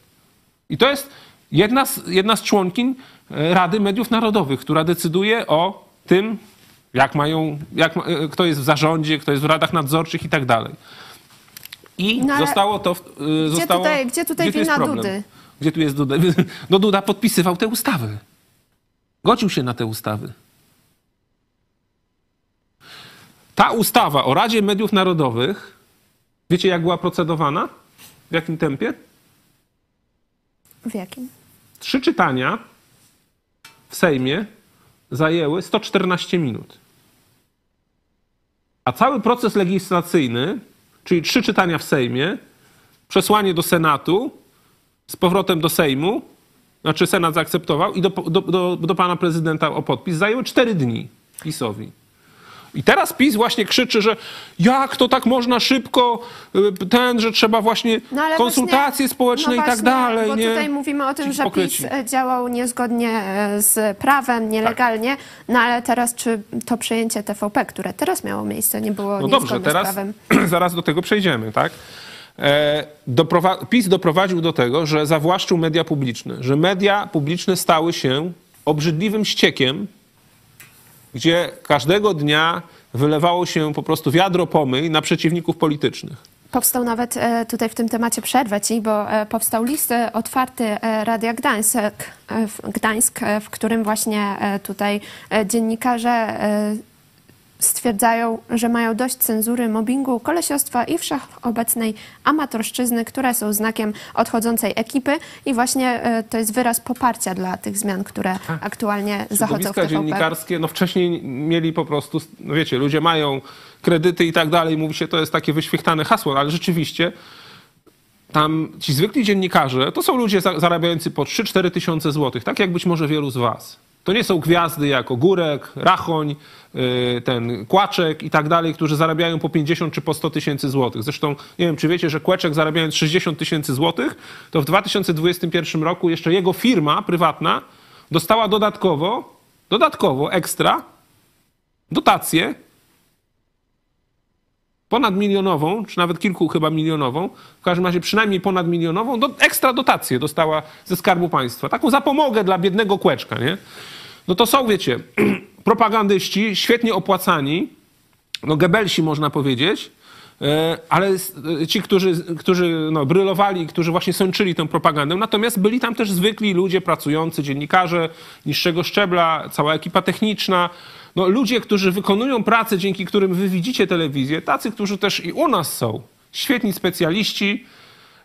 C: I to jest jedna z, jedna z członkiń e, Rady Mediów Narodowych, która decyduje o tym, jak mają, jak, e, kto jest w zarządzie, kto jest w radach nadzorczych i tak dalej. I
A: No
C: zostało to. e, zostało,
A: tutaj- gdzie tutaj
C: tu jest
A: wina? Dudy?
C: Gdzie tu jest Duda? No Duda podpisywał te ustawy. Godził się na te ustawy. Ta ustawa o Radzie Mediów Narodowych, wiecie jak była procedowana? W jakim tempie?
A: W jakim?
C: Trzy czytania w Sejmie zajęły 114 minut. A cały proces legislacyjny, czyli trzy czytania w Sejmie, przesłanie do Senatu, z powrotem do Sejmu, znaczy Senat zaakceptował i do, do, do, do pana prezydenta o podpis, zajęły cztery dni PiSowi. I teraz PiS właśnie krzyczy, że jak to tak można szybko, y, ten, że trzeba właśnie
A: No,
C: konsultacje
A: właśnie-
C: społeczne
A: no
C: i tak dalej.
A: Bo
C: nie?
A: tutaj mówimy o tym, że. PiS e, działał niezgodnie e, z prawem, nielegalnie, no ale teraz czy to przejęcie TVP, które teraz miało miejsce, nie było
C: No dobrze, teraz
A: z prawem?
C: zaraz do tego przejdziemy, tak? E, doprowa- PiS doprowadził do tego, że zawłaszczył media publiczne, że media publiczne stały się obrzydliwym ściekiem, gdzie każdego dnia wylewało się po prostu wiadro pomyj na przeciwników politycznych.
A: Powstał nawet e, tutaj w tym temacie przerwę ci, bo e, powstał list e, otwarty Radia Gdańsk, w, Gdańsk, w którym właśnie tutaj dziennikarze stwierdzają, że mają dość cenzury, mobbingu, kolesiostwa i wszechobecnej amatorszczyzny, które są znakiem odchodzącej ekipy i właśnie e, to jest wyraz poparcia dla tych zmian, które aktualnie zachodzą w TVP.
C: dziennikarskie, no wcześniej mieli po prostu, no wiecie, ludzie mają kredyty i tak dalej, mówi się, to jest takie wyświechtane hasło, ale rzeczywiście tam ci zwykli dziennikarze to są ludzie za- zarabiający po 3-4 tysiące złotych, tak jak być może wielu z was. To nie są gwiazdy jak Ogórek, Rachoń, yy, ten Kłaczek i tak dalej, którzy zarabiają po 50 czy po 100 tysięcy złotych. Zresztą nie wiem, czy wiecie, że Kłeczek zarabiając 60 tysięcy złotych, to w 2021 roku jeszcze jego firma prywatna dostała dodatkowo, dodatkowo, ekstra, dotację ponadmilionową, czy nawet kilku chyba milionową, w każdym razie przynajmniej ponadmilionową, do, ekstra dotację dostała ze Skarbu Państwa. Taką zapomogę dla biednego kłeczka, nie? No to są, wiecie, propagandyści, świetnie opłacani, no Gebelsi można powiedzieć, ale s- e, ci, którzy, którzy no, brylowali, którzy właśnie sączyli tę propagandę, natomiast byli tam też zwykli ludzie pracujący, dziennikarze niższego szczebla, cała ekipa techniczna, no, ludzie, którzy wykonują pracę, dzięki którym wy widzicie telewizję, tacy, którzy też i u nas są, świetni specjaliści,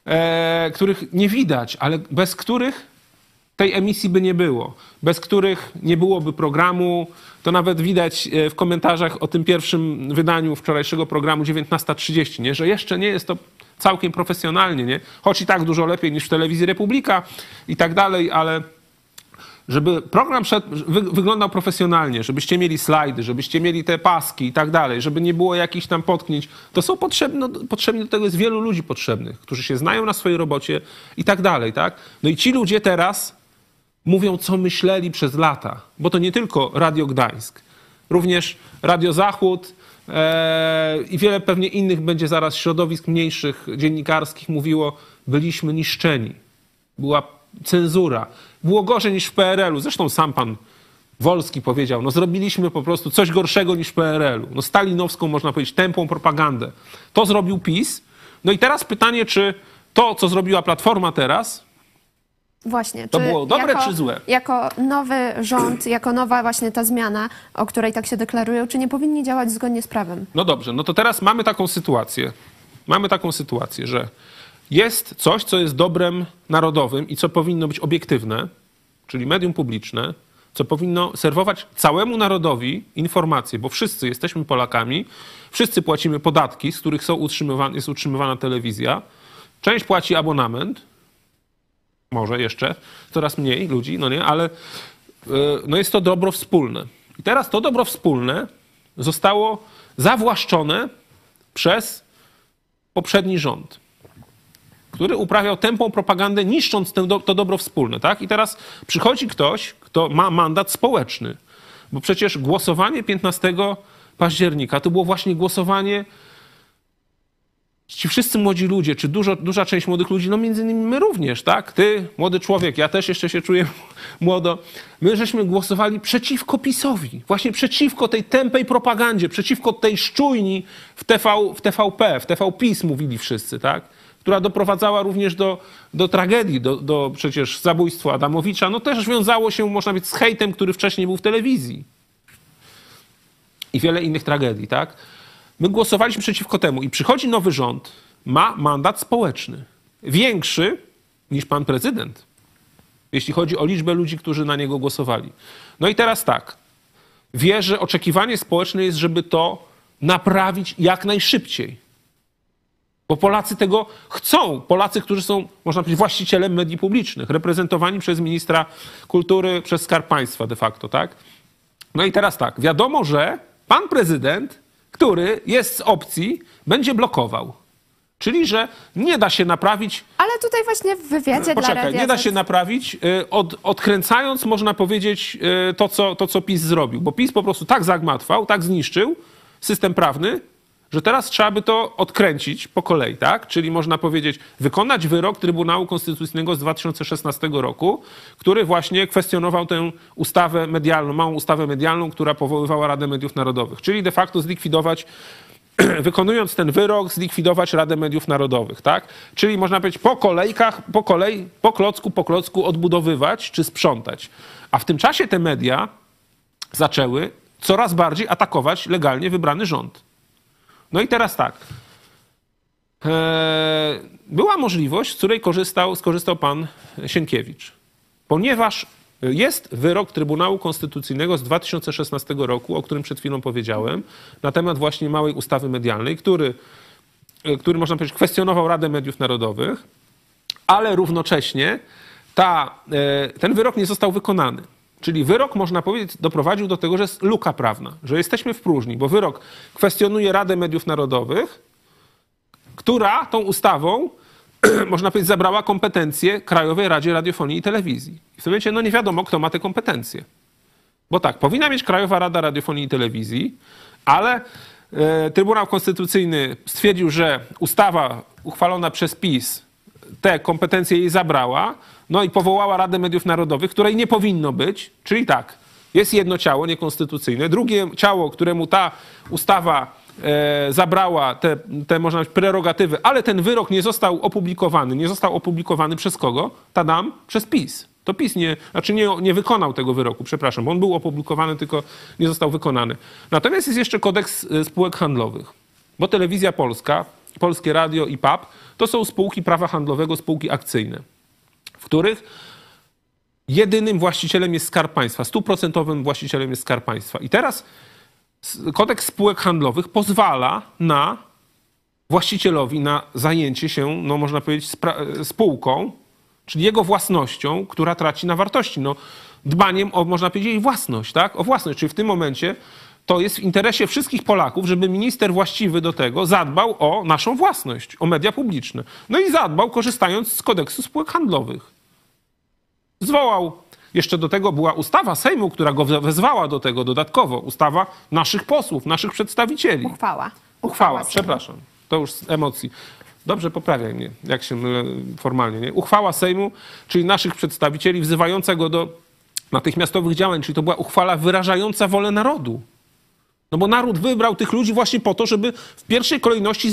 C: e, których nie widać, ale bez których tej emisji by nie było, bez których nie byłoby programu. To nawet widać e, w komentarzach o tym pierwszym wydaniu wczorajszego programu 19.30, nie? że jeszcze nie jest to całkiem profesjonalnie, nie? choć i tak dużo lepiej niż w telewizji Republika i tak dalej, ale żeby program wyglądał profesjonalnie, żebyście mieli slajdy, żebyście mieli te paski i tak dalej, żeby nie było jakichś tam potknięć, to są potrzebne, no, potrzebni do tego jest wielu ludzi potrzebnych, którzy się znają na swojej robocie i tak dalej, tak? No i ci ludzie teraz mówią, co myśleli przez lata, bo to nie tylko Radio Gdańsk, również Radio Zachód e, i wiele pewnie innych będzie zaraz środowisk mniejszych, dziennikarskich mówiło, byliśmy niszczeni. Była cenzura. Było gorzej niż w PRL-u. Zresztą sam pan Wolski powiedział, no zrobiliśmy po prostu coś gorszego niż w PRL-u. No stalinowską, można powiedzieć, tępą propagandę. To zrobił PiS. No i teraz pytanie, czy to, co zrobiła Platforma teraz,
A: Właśnie.
C: To było dobre
A: jako,
C: czy złe?
A: Jako nowy rząd, jako nowa właśnie ta zmiana, o której tak się deklarują, czy nie powinni działać zgodnie z prawem?
C: No dobrze, no to teraz mamy taką sytuację. Mamy taką sytuację, że jest coś, co jest dobrem narodowym i co powinno być obiektywne, czyli medium publiczne, co powinno serwować całemu narodowi informacje, bo wszyscy jesteśmy Polakami, wszyscy płacimy podatki, z których są utrzymywane, jest utrzymywana telewizja. Część płaci abonament, może jeszcze, coraz mniej ludzi, no nie, ale y, no jest to dobro wspólne. I teraz to dobro wspólne zostało zawłaszczone przez poprzedni rząd, który uprawiał tępą propagandę, niszcząc to dobro wspólne. Tak? I teraz przychodzi ktoś, kto ma mandat społeczny, bo przecież głosowanie 15 października to było właśnie głosowanie ci wszyscy młodzi ludzie, czy dużo, duża część młodych ludzi, no między innymi my również, tak? Ty, młody człowiek, ja też jeszcze się czuję młodo. My żeśmy głosowali przeciwko PiSowi, właśnie przeciwko tej tępej propagandzie, przeciwko tej szczujni w, TV, w TVP, w TVPiS mówili wszyscy, tak? Która doprowadzała również do, do tragedii, do, do przecież zabójstwa Adamowicza. No też wiązało się, można powiedzieć, z hejtem, który wcześniej był w telewizji. I wiele innych tragedii, tak? My głosowaliśmy przeciwko temu i przychodzi nowy rząd, ma mandat społeczny. Większy niż pan prezydent, jeśli chodzi o liczbę ludzi, którzy na niego głosowali. No i teraz tak. Wie, że oczekiwanie społeczne jest, żeby to naprawić jak najszybciej. Bo Polacy tego chcą. Polacy, którzy są, można powiedzieć, właścicielem mediów publicznych, reprezentowani przez ministra kultury, przez skarb państwa de facto, tak? No i teraz tak. Wiadomo, że pan prezydent który jest z opcji, będzie blokował. Czyli, że nie da się naprawić.
A: Ale tutaj właśnie w wywiadzie
C: Poczekaj,
A: dla radia
C: nie da się naprawić, y, od, odkręcając, można powiedzieć, y, to co, to, co PiS zrobił. Bo PiS po prostu tak zagmatwał, tak zniszczył system prawny, że teraz trzeba by to odkręcić po kolei, tak? Czyli można powiedzieć, wykonać wyrok Trybunału Konstytucyjnego z 2016 roku, który właśnie kwestionował tę ustawę medialną, małą ustawę medialną, która powoływała Radę Mediów Narodowych. Czyli de facto zlikwidować wykonując ten wyrok, zlikwidować Radę Mediów Narodowych, tak? Czyli można powiedzieć po kolejkach, po kolei, po klocku, po klocku odbudowywać czy sprzątać. A w tym czasie te media zaczęły coraz bardziej atakować legalnie wybrany rząd. No i teraz tak. E, była możliwość, z której korzystał, skorzystał pan Sienkiewicz. Ponieważ jest wyrok Trybunału Konstytucyjnego z 2016 roku, o którym przed chwilą powiedziałem, na temat właśnie małej ustawy medialnej, który, e, który można powiedzieć kwestionował Radę Mediów Narodowych, ale równocześnie ta, e, ten wyrok nie został wykonany. Czyli wyrok, można powiedzieć, doprowadził do tego, że jest luka prawna, że jesteśmy w próżni, bo wyrok kwestionuje Radę Mediów Narodowych, która tą ustawą, można powiedzieć, zabrała kompetencje Krajowej Radzie Radiofonii i Telewizji. I sobie wiecie, no nie wiadomo, kto ma te kompetencje. Bo tak, powinna mieć Krajowa Rada Radiofonii i Telewizji, ale e, Trybunał Konstytucyjny stwierdził, że ustawa uchwalona przez PiS te kompetencje jej zabrała, no i powołała Radę Mediów Narodowych, której nie powinno być, czyli tak, jest jedno ciało niekonstytucyjne, drugie ciało, któremu ta ustawa e, zabrała te, te, można powiedzieć, prerogatywy, ale ten wyrok nie został opublikowany. Nie został opublikowany przez kogo? Tadam, przez PiS. To PiS nie, znaczy nie, nie wykonał tego wyroku, przepraszam, bo on był opublikowany, tylko nie został wykonany. Natomiast jest jeszcze kodeks e, spółek handlowych, bo Telewizja Polska, Polskie Radio i PAP to są spółki prawa handlowego, spółki akcyjne w których jedynym właścicielem jest Skarb Państwa, stuprocentowym właścicielem jest Skarb Państwa. I teraz kodeks spółek handlowych pozwala na właścicielowi na zajęcie się, no można powiedzieć, spółką, czyli jego własnością, która traci na wartości. No, dbaniem o, można powiedzieć, własność, tak? O własność. Czyli w tym momencie to jest w interesie wszystkich Polaków, żeby minister właściwy do tego zadbał o naszą własność, o media publiczne. No i zadbał, korzystając z kodeksu spółek handlowych. Zwołał, jeszcze do tego była ustawa Sejmu, która go wezwała do tego dodatkowo. Ustawa naszych posłów, naszych przedstawicieli.
A: Uchwała.
C: Uchwała, Uchwała przepraszam. To już z emocji. Dobrze, poprawiaj mnie, jak się mylę formalnie. Nie? Uchwała Sejmu, czyli naszych przedstawicieli, wzywająca go do natychmiastowych działań, czyli to była uchwała wyrażająca wolę narodu. No bo naród wybrał tych ludzi właśnie po to, żeby w pierwszej kolejności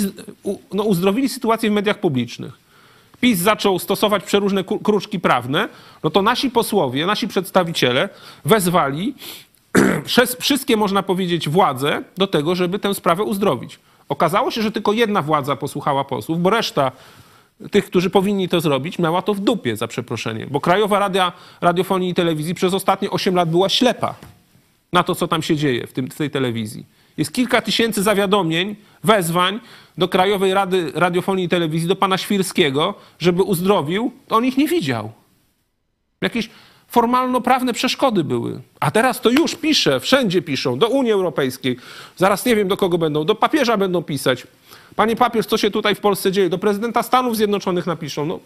C: no, uzdrowili sytuację w mediach publicznych. PiS zaczął stosować przeróżne kruczki prawne, no to nasi posłowie, nasi przedstawiciele wezwali wszystkie, można powiedzieć, władze do tego, żeby tę sprawę uzdrowić. Okazało się, że tylko jedna władza posłuchała posłów, bo reszta tych, którzy powinni to zrobić, miała to w dupie, za przeproszeniem. Bo Krajowa Radia Radiofonii i Telewizji przez ostatnie 8 lat była ślepa na to, co tam się dzieje w, tym, w tej telewizji. Jest kilka tysięcy zawiadomień, wezwań do Krajowej Rady Radiofonii i Telewizji, do pana Świrskiego, żeby uzdrowił, on ich nie widział. Jakieś formalno-prawne przeszkody były. A teraz to już pisze, wszędzie piszą, do Unii Europejskiej. Zaraz nie wiem, do kogo będą, do papieża będą pisać. Panie papież, co się tutaj w Polsce dzieje? Do prezydenta Stanów Zjednoczonych napiszą. No,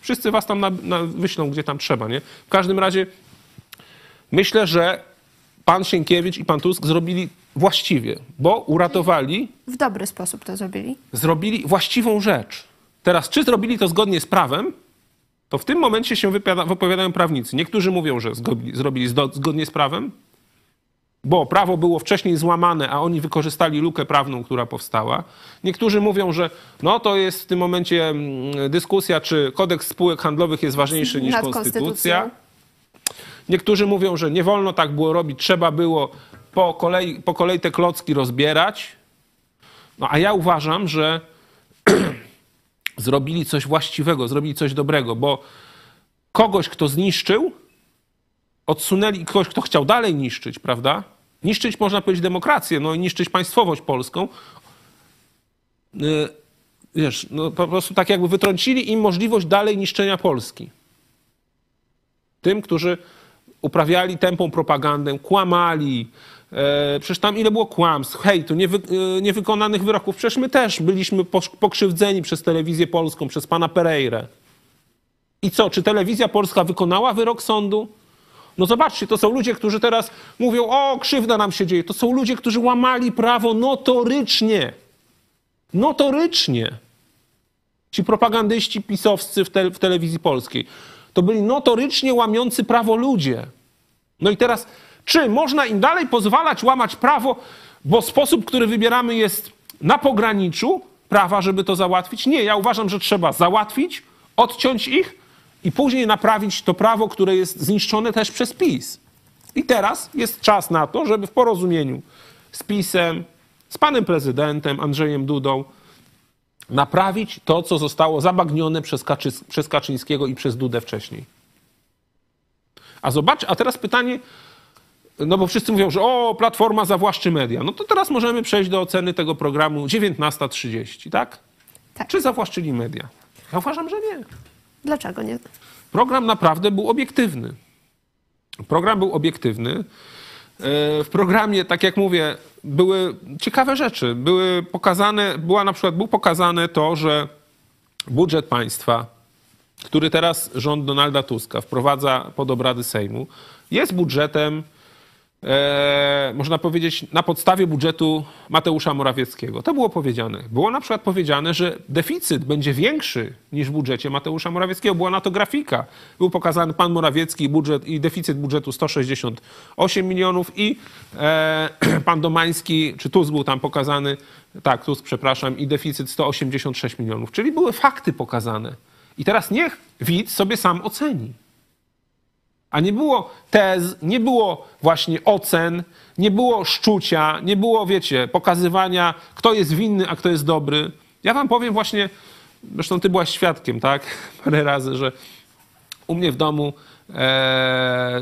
C: wszyscy was tam na, na, wyślą, gdzie tam trzeba, nie? W każdym razie myślę, że pan Sienkiewicz i pan Tusk zrobili właściwie, bo uratowali,
A: W dobry sposób to zrobili.
C: zrobili właściwą rzecz. Teraz, czy zrobili to zgodnie z prawem, to w tym momencie się wypowiada- wypowiadają prawnicy. Niektórzy mówią, że zgodni- zrobili zgodnie z prawem, bo prawo było wcześniej złamane, a oni wykorzystali lukę prawną, która powstała. Niektórzy mówią, że no to jest w tym momencie mm, dyskusja, czy kodeks spółek handlowych jest ważniejszy niż konstytucja. Niektórzy mówią, że nie wolno tak było robić, trzeba było po kolei, po kolei te klocki rozbierać. No a ja uważam, że zrobili coś właściwego, zrobili coś dobrego, bo kogoś, kto zniszczył, odsunęli kogoś, kto chciał dalej niszczyć, prawda? Niszczyć, można powiedzieć, demokrację, no i niszczyć państwowość polską. Y, Wiesz, no po prostu tak jakby wytrącili im możliwość dalej niszczenia Polski. Tym, którzy uprawiali tępą propagandę, kłamali. E, przecież tam ile było kłamstw, hejtu, niewy, e, niewykonanych wyroków. Przecież my też byliśmy pokrzywdzeni przez telewizję polską, przez pana Pereirę. I co, czy telewizja polska wykonała wyrok sądu? No zobaczcie, to są ludzie, którzy teraz mówią, o, krzywda nam się dzieje. To są ludzie, którzy łamali prawo notorycznie. Notorycznie. Ci propagandyści pisowscy w, te, w telewizji polskiej. To byli notorycznie łamiący prawo ludzie. No i teraz, czy można im dalej pozwalać łamać prawo, bo sposób, który wybieramy jest na pograniczu prawa, żeby to załatwić? Nie, ja uważam, że trzeba załatwić, odciąć ich i później naprawić to prawo, które jest zniszczone też przez PiS. I teraz jest czas na to, żeby w porozumieniu z PiSem, z panem prezydentem Andrzejem Dudą, naprawić to, co zostało zabagnione przez, Kaczy, przez Kaczyńskiego i przez Dudę wcześniej. A zobacz, a teraz pytanie, no bo wszyscy mówią, że o, Platforma zawłaszczy media. No to teraz możemy przejść do oceny tego programu 19.30, tak?
A: Tak.
C: Czy zawłaszczyli media? Ja uważam, że nie.
A: Dlaczego nie?
C: Program naprawdę był obiektywny. Program był obiektywny. E, W programie, tak jak mówię, były ciekawe rzeczy. Były pokazane, była na przykład, był pokazane to, że budżet państwa, który teraz rząd Donalda Tuska wprowadza pod obrady Sejmu, jest budżetem, można powiedzieć, na podstawie budżetu Mateusza Morawieckiego. To było powiedziane. Było na przykład powiedziane, że deficyt będzie większy niż w budżecie Mateusza Morawieckiego. Była na to grafika. Był pokazany pan Morawiecki budżet i deficyt budżetu 168 milionów i e, pan Domański, czy Tusk był tam pokazany, tak, Tusk, przepraszam, i deficyt 186 milionów. Czyli były fakty pokazane. I teraz niech widz sobie sam oceni. A nie było tez, nie było właśnie ocen, nie było szczucia, nie było, wiecie, pokazywania, kto jest winny, a kto jest dobry. Ja wam powiem właśnie, zresztą ty byłaś świadkiem, tak, parę razy, że u mnie w domu, e,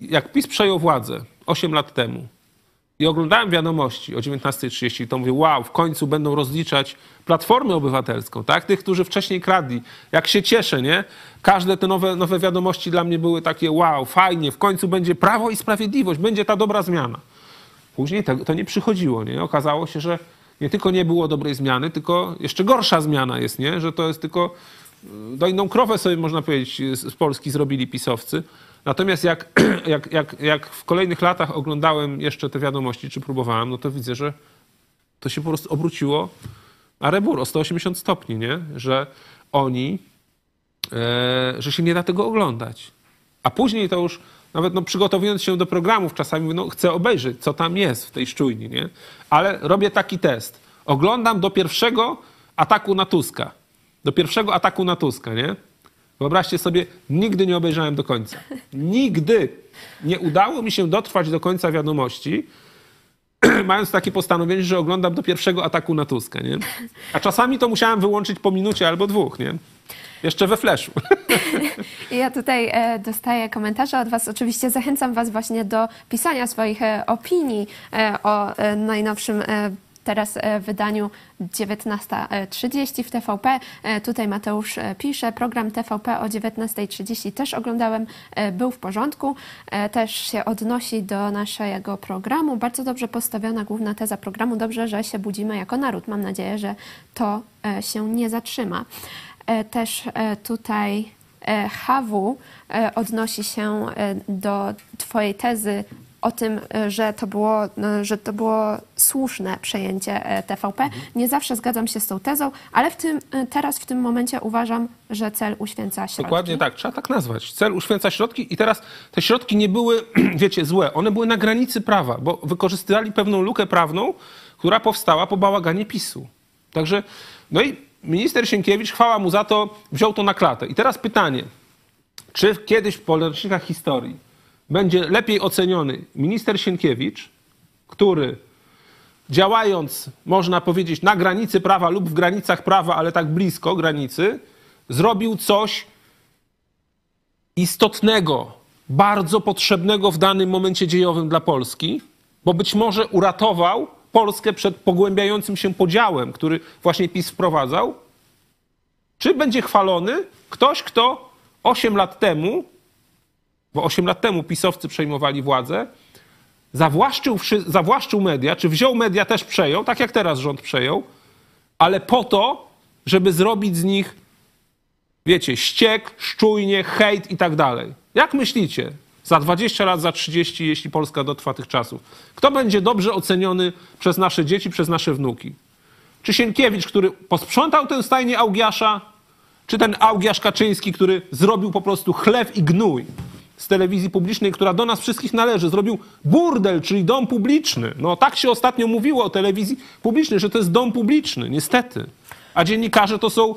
C: jak PiS przejął władzę 8 lat temu i oglądałem wiadomości o 19.30, to mówię, wow, w końcu będą rozliczać Platformę Obywatelską, tak? Tych, którzy wcześniej kradli. Jak się cieszę, nie? Każde te nowe, nowe wiadomości dla mnie były takie, wow, fajnie, w końcu będzie Prawo i Sprawiedliwość, będzie ta dobra zmiana. Później to, to nie przychodziło, nie? Okazało się, że nie tylko nie było dobrej zmiany, tylko jeszcze gorsza zmiana jest, nie? Że to jest tylko y, dojną krowę sobie, można powiedzieć, z Polski zrobili pisowcy. Natomiast jak, jak, jak, jak w kolejnych latach oglądałem jeszcze te wiadomości, czy próbowałem, no to widzę, że to się po prostu obróciło a rebur o 180 stopni, nie? Że oni, e, że się nie da tego oglądać. A później to już, nawet no, przygotowując się do programów, czasami no, chcę obejrzeć, co tam jest w tej szczujni, nie? Ale robię taki test. Oglądam do pierwszego ataku na Tuska. Do pierwszego ataku na Tuska, nie? Wyobraźcie sobie, nigdy nie obejrzałem do końca. Nigdy nie udało mi się dotrwać do końca wiadomości, mając takie postanowienie, że oglądam do pierwszego ataku na Tuska, nie? A czasami to musiałem wyłączyć po minucie albo dwóch, nie? Jeszcze we flashu.
A: Ja tutaj e, dostaję komentarze od Was. Oczywiście zachęcam Was właśnie do pisania swoich e, opinii e, o najnowszym teraz e, w wydaniu 19.30 w TVP. E, Tutaj Mateusz e, pisze, program TVP o 19.30 też oglądałem, był w porządku, też się odnosi do naszego programu. Bardzo dobrze postawiona główna teza programu. Dobrze, że się budzimy jako naród. Mam nadzieję, że to się nie zatrzyma. Też tutaj HW odnosi się do Twojej tezy o tym, e, że to było, no, że to było słuszne przejęcie e, TVP. Nie zawsze zgadzam się z tą tezą, ale w tym, e, teraz w tym momencie uważam, że cel uświęca środki.
C: Dokładnie tak, trzeba tak nazwać. Cel uświęca środki i teraz te środki nie były, wiecie, złe. One były na granicy prawa, bo wykorzystywali pewną lukę prawną, która powstała po bałaganie PiSu. Także, no i minister Sienkiewicz, chwała mu za to, wziął to na klatę. I teraz pytanie, czy kiedyś w podręcznikach historii będzie lepiej oceniony minister Sienkiewicz, który działając, można powiedzieć, na granicy prawa lub w granicach prawa, ale tak blisko granicy, zrobił coś istotnego, bardzo potrzebnego w danym momencie dziejowym dla Polski, bo być może uratował Polskę przed pogłębiającym się podziałem, który właśnie PiS wprowadzał, czy będzie chwalony ktoś, kto 8 lat temu, bo 8 lat temu pisowcy przejmowali władzę, zawłaszczył, zawłaszczył media, czy wziął media, też przejął, tak jak teraz rząd przejął, ale po to, żeby zrobić z nich, wiecie, ściek, szczujnie, hejt i tak dalej. Jak myślicie, za 20 lat, za 30, jeśli Polska dotrwa tych czasów, kto będzie dobrze oceniony przez nasze dzieci, przez nasze wnuki? Czy Sienkiewicz, który posprzątał tę stajnię Augiasza, czy ten Augiasz Kaczyński, który zrobił po prostu chlew i gnój z telewizji publicznej, która do nas wszystkich należy, zrobił burdel, czyli dom publiczny. No tak się ostatnio mówiło o telewizji publicznej, że to jest dom publiczny, niestety. A dziennikarze to są,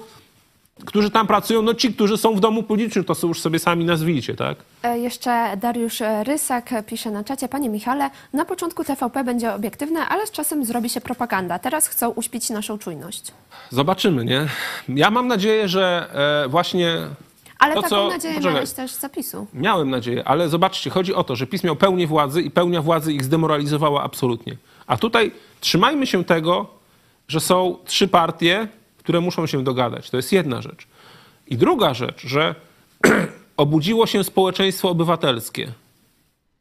C: którzy tam pracują, no ci, którzy są w domu publicznym, to są już sobie sami nazwijcie, tak?
A: E, Jeszcze Dariusz Rysak pisze na czacie, panie Michale, na początku TVP będzie obiektywne, ale z czasem zrobi się propaganda. Teraz chcą uśpić naszą czujność.
C: Zobaczymy, nie? Ja mam nadzieję, że e, właśnie
A: Ale
C: To,
A: taką
C: co-
A: nadzieję
C: poczekaj.
A: miałeś też z zapisu.
C: Miałem nadzieję, ale zobaczcie, chodzi o to, że PiS miał pełnię władzy i pełnia władzy ich zdemoralizowała absolutnie. A tutaj trzymajmy się tego, że są trzy partie, które muszą się dogadać. To jest jedna rzecz. I druga rzecz, że obudziło się społeczeństwo obywatelskie.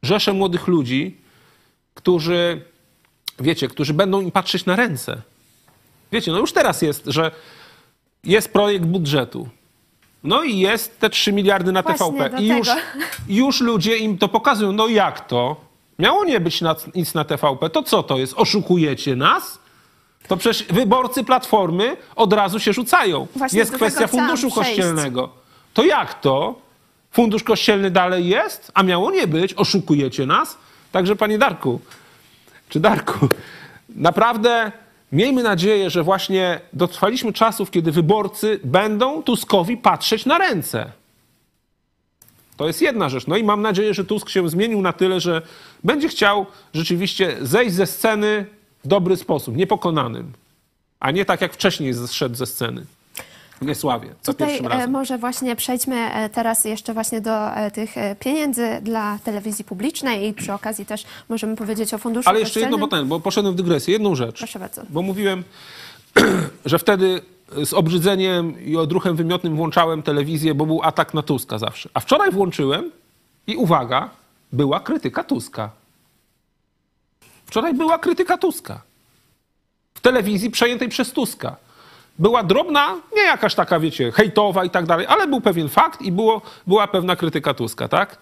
C: Rzesze młodych ludzi, którzy, wiecie, którzy będą im patrzeć na ręce. Wiecie, no już teraz jest, że jest projekt budżetu. No i jest te 3 miliardy na
A: Właśnie
C: TVP. I już,
A: tego.
C: już ludzie im to pokazują. No jak to? Miało nie być na, nic na TVP. To co to jest? Oszukujecie nas? To przecież wyborcy Platformy od razu się rzucają.
A: Właśnie
C: jest kwestia funduszu kościelnego. To jak to? Fundusz kościelny dalej jest, a miało nie być. Oszukujecie nas? Także panie Darku, czy Darku, naprawdę miejmy nadzieję, że właśnie dotrwaliśmy czasów, kiedy wyborcy będą Tuskowi patrzeć na ręce. To jest jedna rzecz. No i mam nadzieję, że Tusk się zmienił na tyle, że będzie chciał rzeczywiście zejść ze sceny w dobry sposób, niepokonanym, a nie tak jak wcześniej zszedł ze sceny. W Niesławie, za
A: Tutaj
C: pierwszym
A: e,
C: razem.
A: może właśnie przejdźmy e, teraz jeszcze właśnie do e, tych pieniędzy dla telewizji publicznej i przy okazji też możemy powiedzieć o funduszu
C: Ale jeszcze jedno, bo, ten, bo poszedłem w dygresję. Jedną rzecz.
A: Proszę bardzo.
C: Bo mówiłem, że wtedy z obrzydzeniem i odruchem wymiotnym włączałem telewizję, bo był atak na Tuska zawsze. A wczoraj włączyłem i uwaga, była krytyka Tuska. Wczoraj była krytyka Tuska. W telewizji przejętej przez Tuska. Była drobna, nie jakaś taka, wiecie, hejtowa i tak dalej, ale był pewien fakt i było, była pewna krytyka Tuska, tak?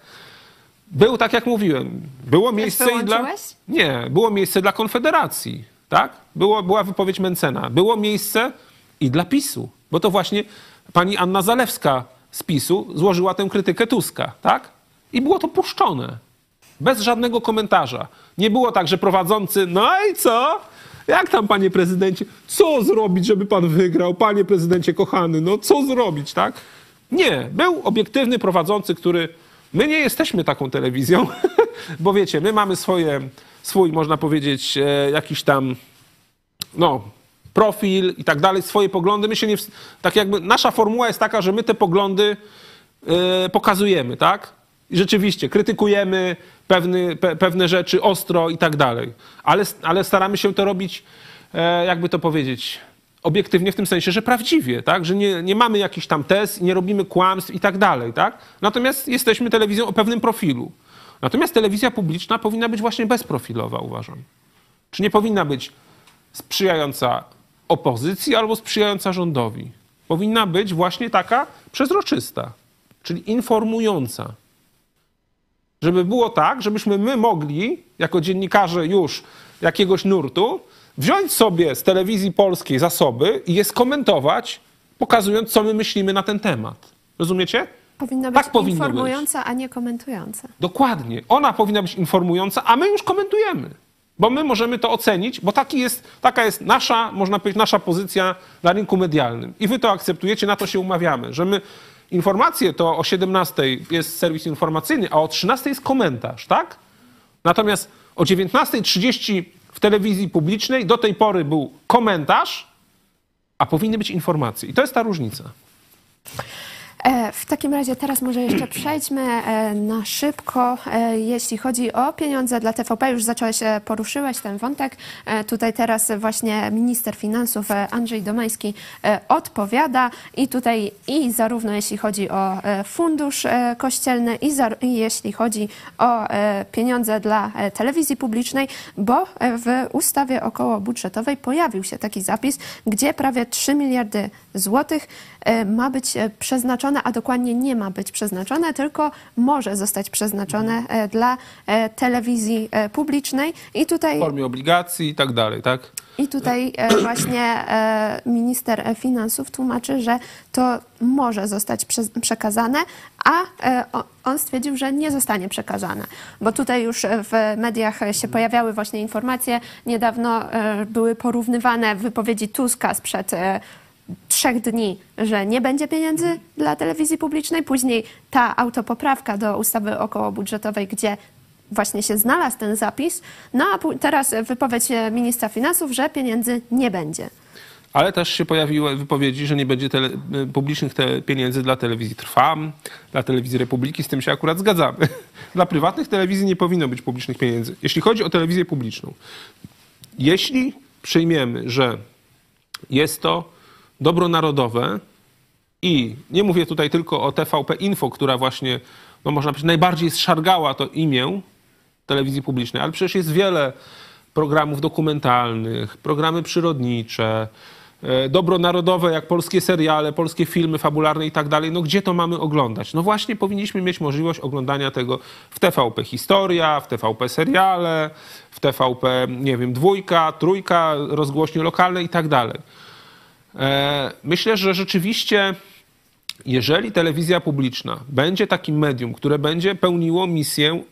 C: Był, tak jak mówiłem, było miejsce i dla... Nie, było miejsce dla Konfederacji, tak? Było, była wypowiedź Mencena. Było miejsce i dla PiSu, bo to właśnie pani Anna Zalewska z PiSu złożyła tę krytykę Tuska, tak? I było to puszczone. Bez żadnego komentarza. Nie było tak, że prowadzący, no i co? Jak tam, panie prezydencie? Co zrobić, żeby pan wygrał? Panie prezydencie kochany, no co zrobić, tak? Nie, był obiektywny prowadzący, który. My nie jesteśmy taką telewizją, bo wiecie, my mamy swoje, swój, można powiedzieć, e, jakiś tam, no, profil i tak dalej, swoje poglądy. My się nie. Tak jakby nasza formuła jest taka, że my te poglądy e, pokazujemy, tak? Rzeczywiście krytykujemy pewny, pe, pewne rzeczy ostro i tak dalej. Ale, ale staramy się to robić e, jakby to powiedzieć, obiektywnie w tym sensie, że prawdziwie, tak? Że nie, nie mamy jakichś tam tez, nie robimy kłamstw i tak dalej, tak? Natomiast jesteśmy telewizją o pewnym profilu. Natomiast telewizja publiczna powinna być właśnie bezprofilowa, uważam. Czy nie powinna być sprzyjająca opozycji albo sprzyjająca rządowi? Powinna być właśnie taka przezroczysta, czyli informująca. Żeby było tak, żebyśmy my mogli, jako dziennikarze już jakiegoś nurtu, wziąć sobie z telewizji polskiej zasoby i je skomentować, pokazując, co my myślimy na ten temat. Rozumiecie?
A: Powinna być
C: Tak powinno
A: informująca, a nie komentująca.
C: Dokładnie. Ona powinna być informująca, a my już komentujemy. Bo my możemy to ocenić, bo taki jest, taka jest nasza, można powiedzieć, nasza pozycja na rynku medialnym. I wy to akceptujecie, na to się umawiamy, że my informacje to o 17 jest serwis informacyjny, a o 13 jest komentarz, tak? Natomiast o 19.30 w telewizji publicznej do tej pory był komentarz, a powinny być informacje. I to jest ta różnica.
A: E, W takim razie teraz może jeszcze przejdźmy e, na szybko, e, jeśli chodzi o pieniądze dla TVP. Już zacząłeś, poruszyłeś ten wątek. Tutaj teraz właśnie minister finansów Andrzej Domański odpowiada i tutaj i zarówno jeśli chodzi o fundusz kościelny i, za, i jeśli chodzi o pieniądze dla telewizji publicznej, bo w ustawie okołobudżetowej pojawił się taki zapis, gdzie prawie 3 miliardy złotych ma być e, przeznaczone, a dokładnie nie ma być przeznaczone, tylko może zostać przeznaczone e, dla e, telewizji e, publicznej. I tutaj
C: W formie obligacji i tak dalej, tak?
A: i tutaj e, właśnie e, minister e, finansów tłumaczy, że to może zostać prze- przekazane, a e, on stwierdził, że nie zostanie przekazane. Bo tutaj już e, w mediach e, się pojawiały właśnie informacje, niedawno e, były porównywane wypowiedzi Tuska sprzed e, trzech dni, że nie będzie pieniędzy dla telewizji publicznej. Później ta autopoprawka do ustawy okołobudżetowej, gdzie właśnie się znalazł ten zapis. No a teraz wypowiedź e, ministra finansów, że pieniędzy nie będzie.
C: Ale też się pojawiły wypowiedzi, że nie będzie tele, publicznych te pieniędzy dla telewizji Trwam, dla telewizji Republiki, z tym się akurat zgadzamy. Dla prywatnych telewizji nie powinno być publicznych pieniędzy. Jeśli chodzi o telewizję publiczną, jeśli przyjmiemy, że jest to dobro narodowe i nie mówię tutaj tylko o TVP Info, która właśnie, no można powiedzieć, najbardziej zszargała to imię telewizji publicznej, ale przecież jest wiele programów dokumentalnych, programy przyrodnicze, e, dobro narodowe, jak polskie seriale, polskie filmy fabularne i tak dalej. No gdzie to mamy oglądać? No właśnie powinniśmy mieć możliwość oglądania tego w TVP Historia, w TVP Seriale, w TVP, nie wiem, dwójka, trójka, rozgłośnie lokalne i tak dalej. E, Myślę, że rzeczywiście, jeżeli telewizja publiczna będzie takim medium, które będzie pełniło misję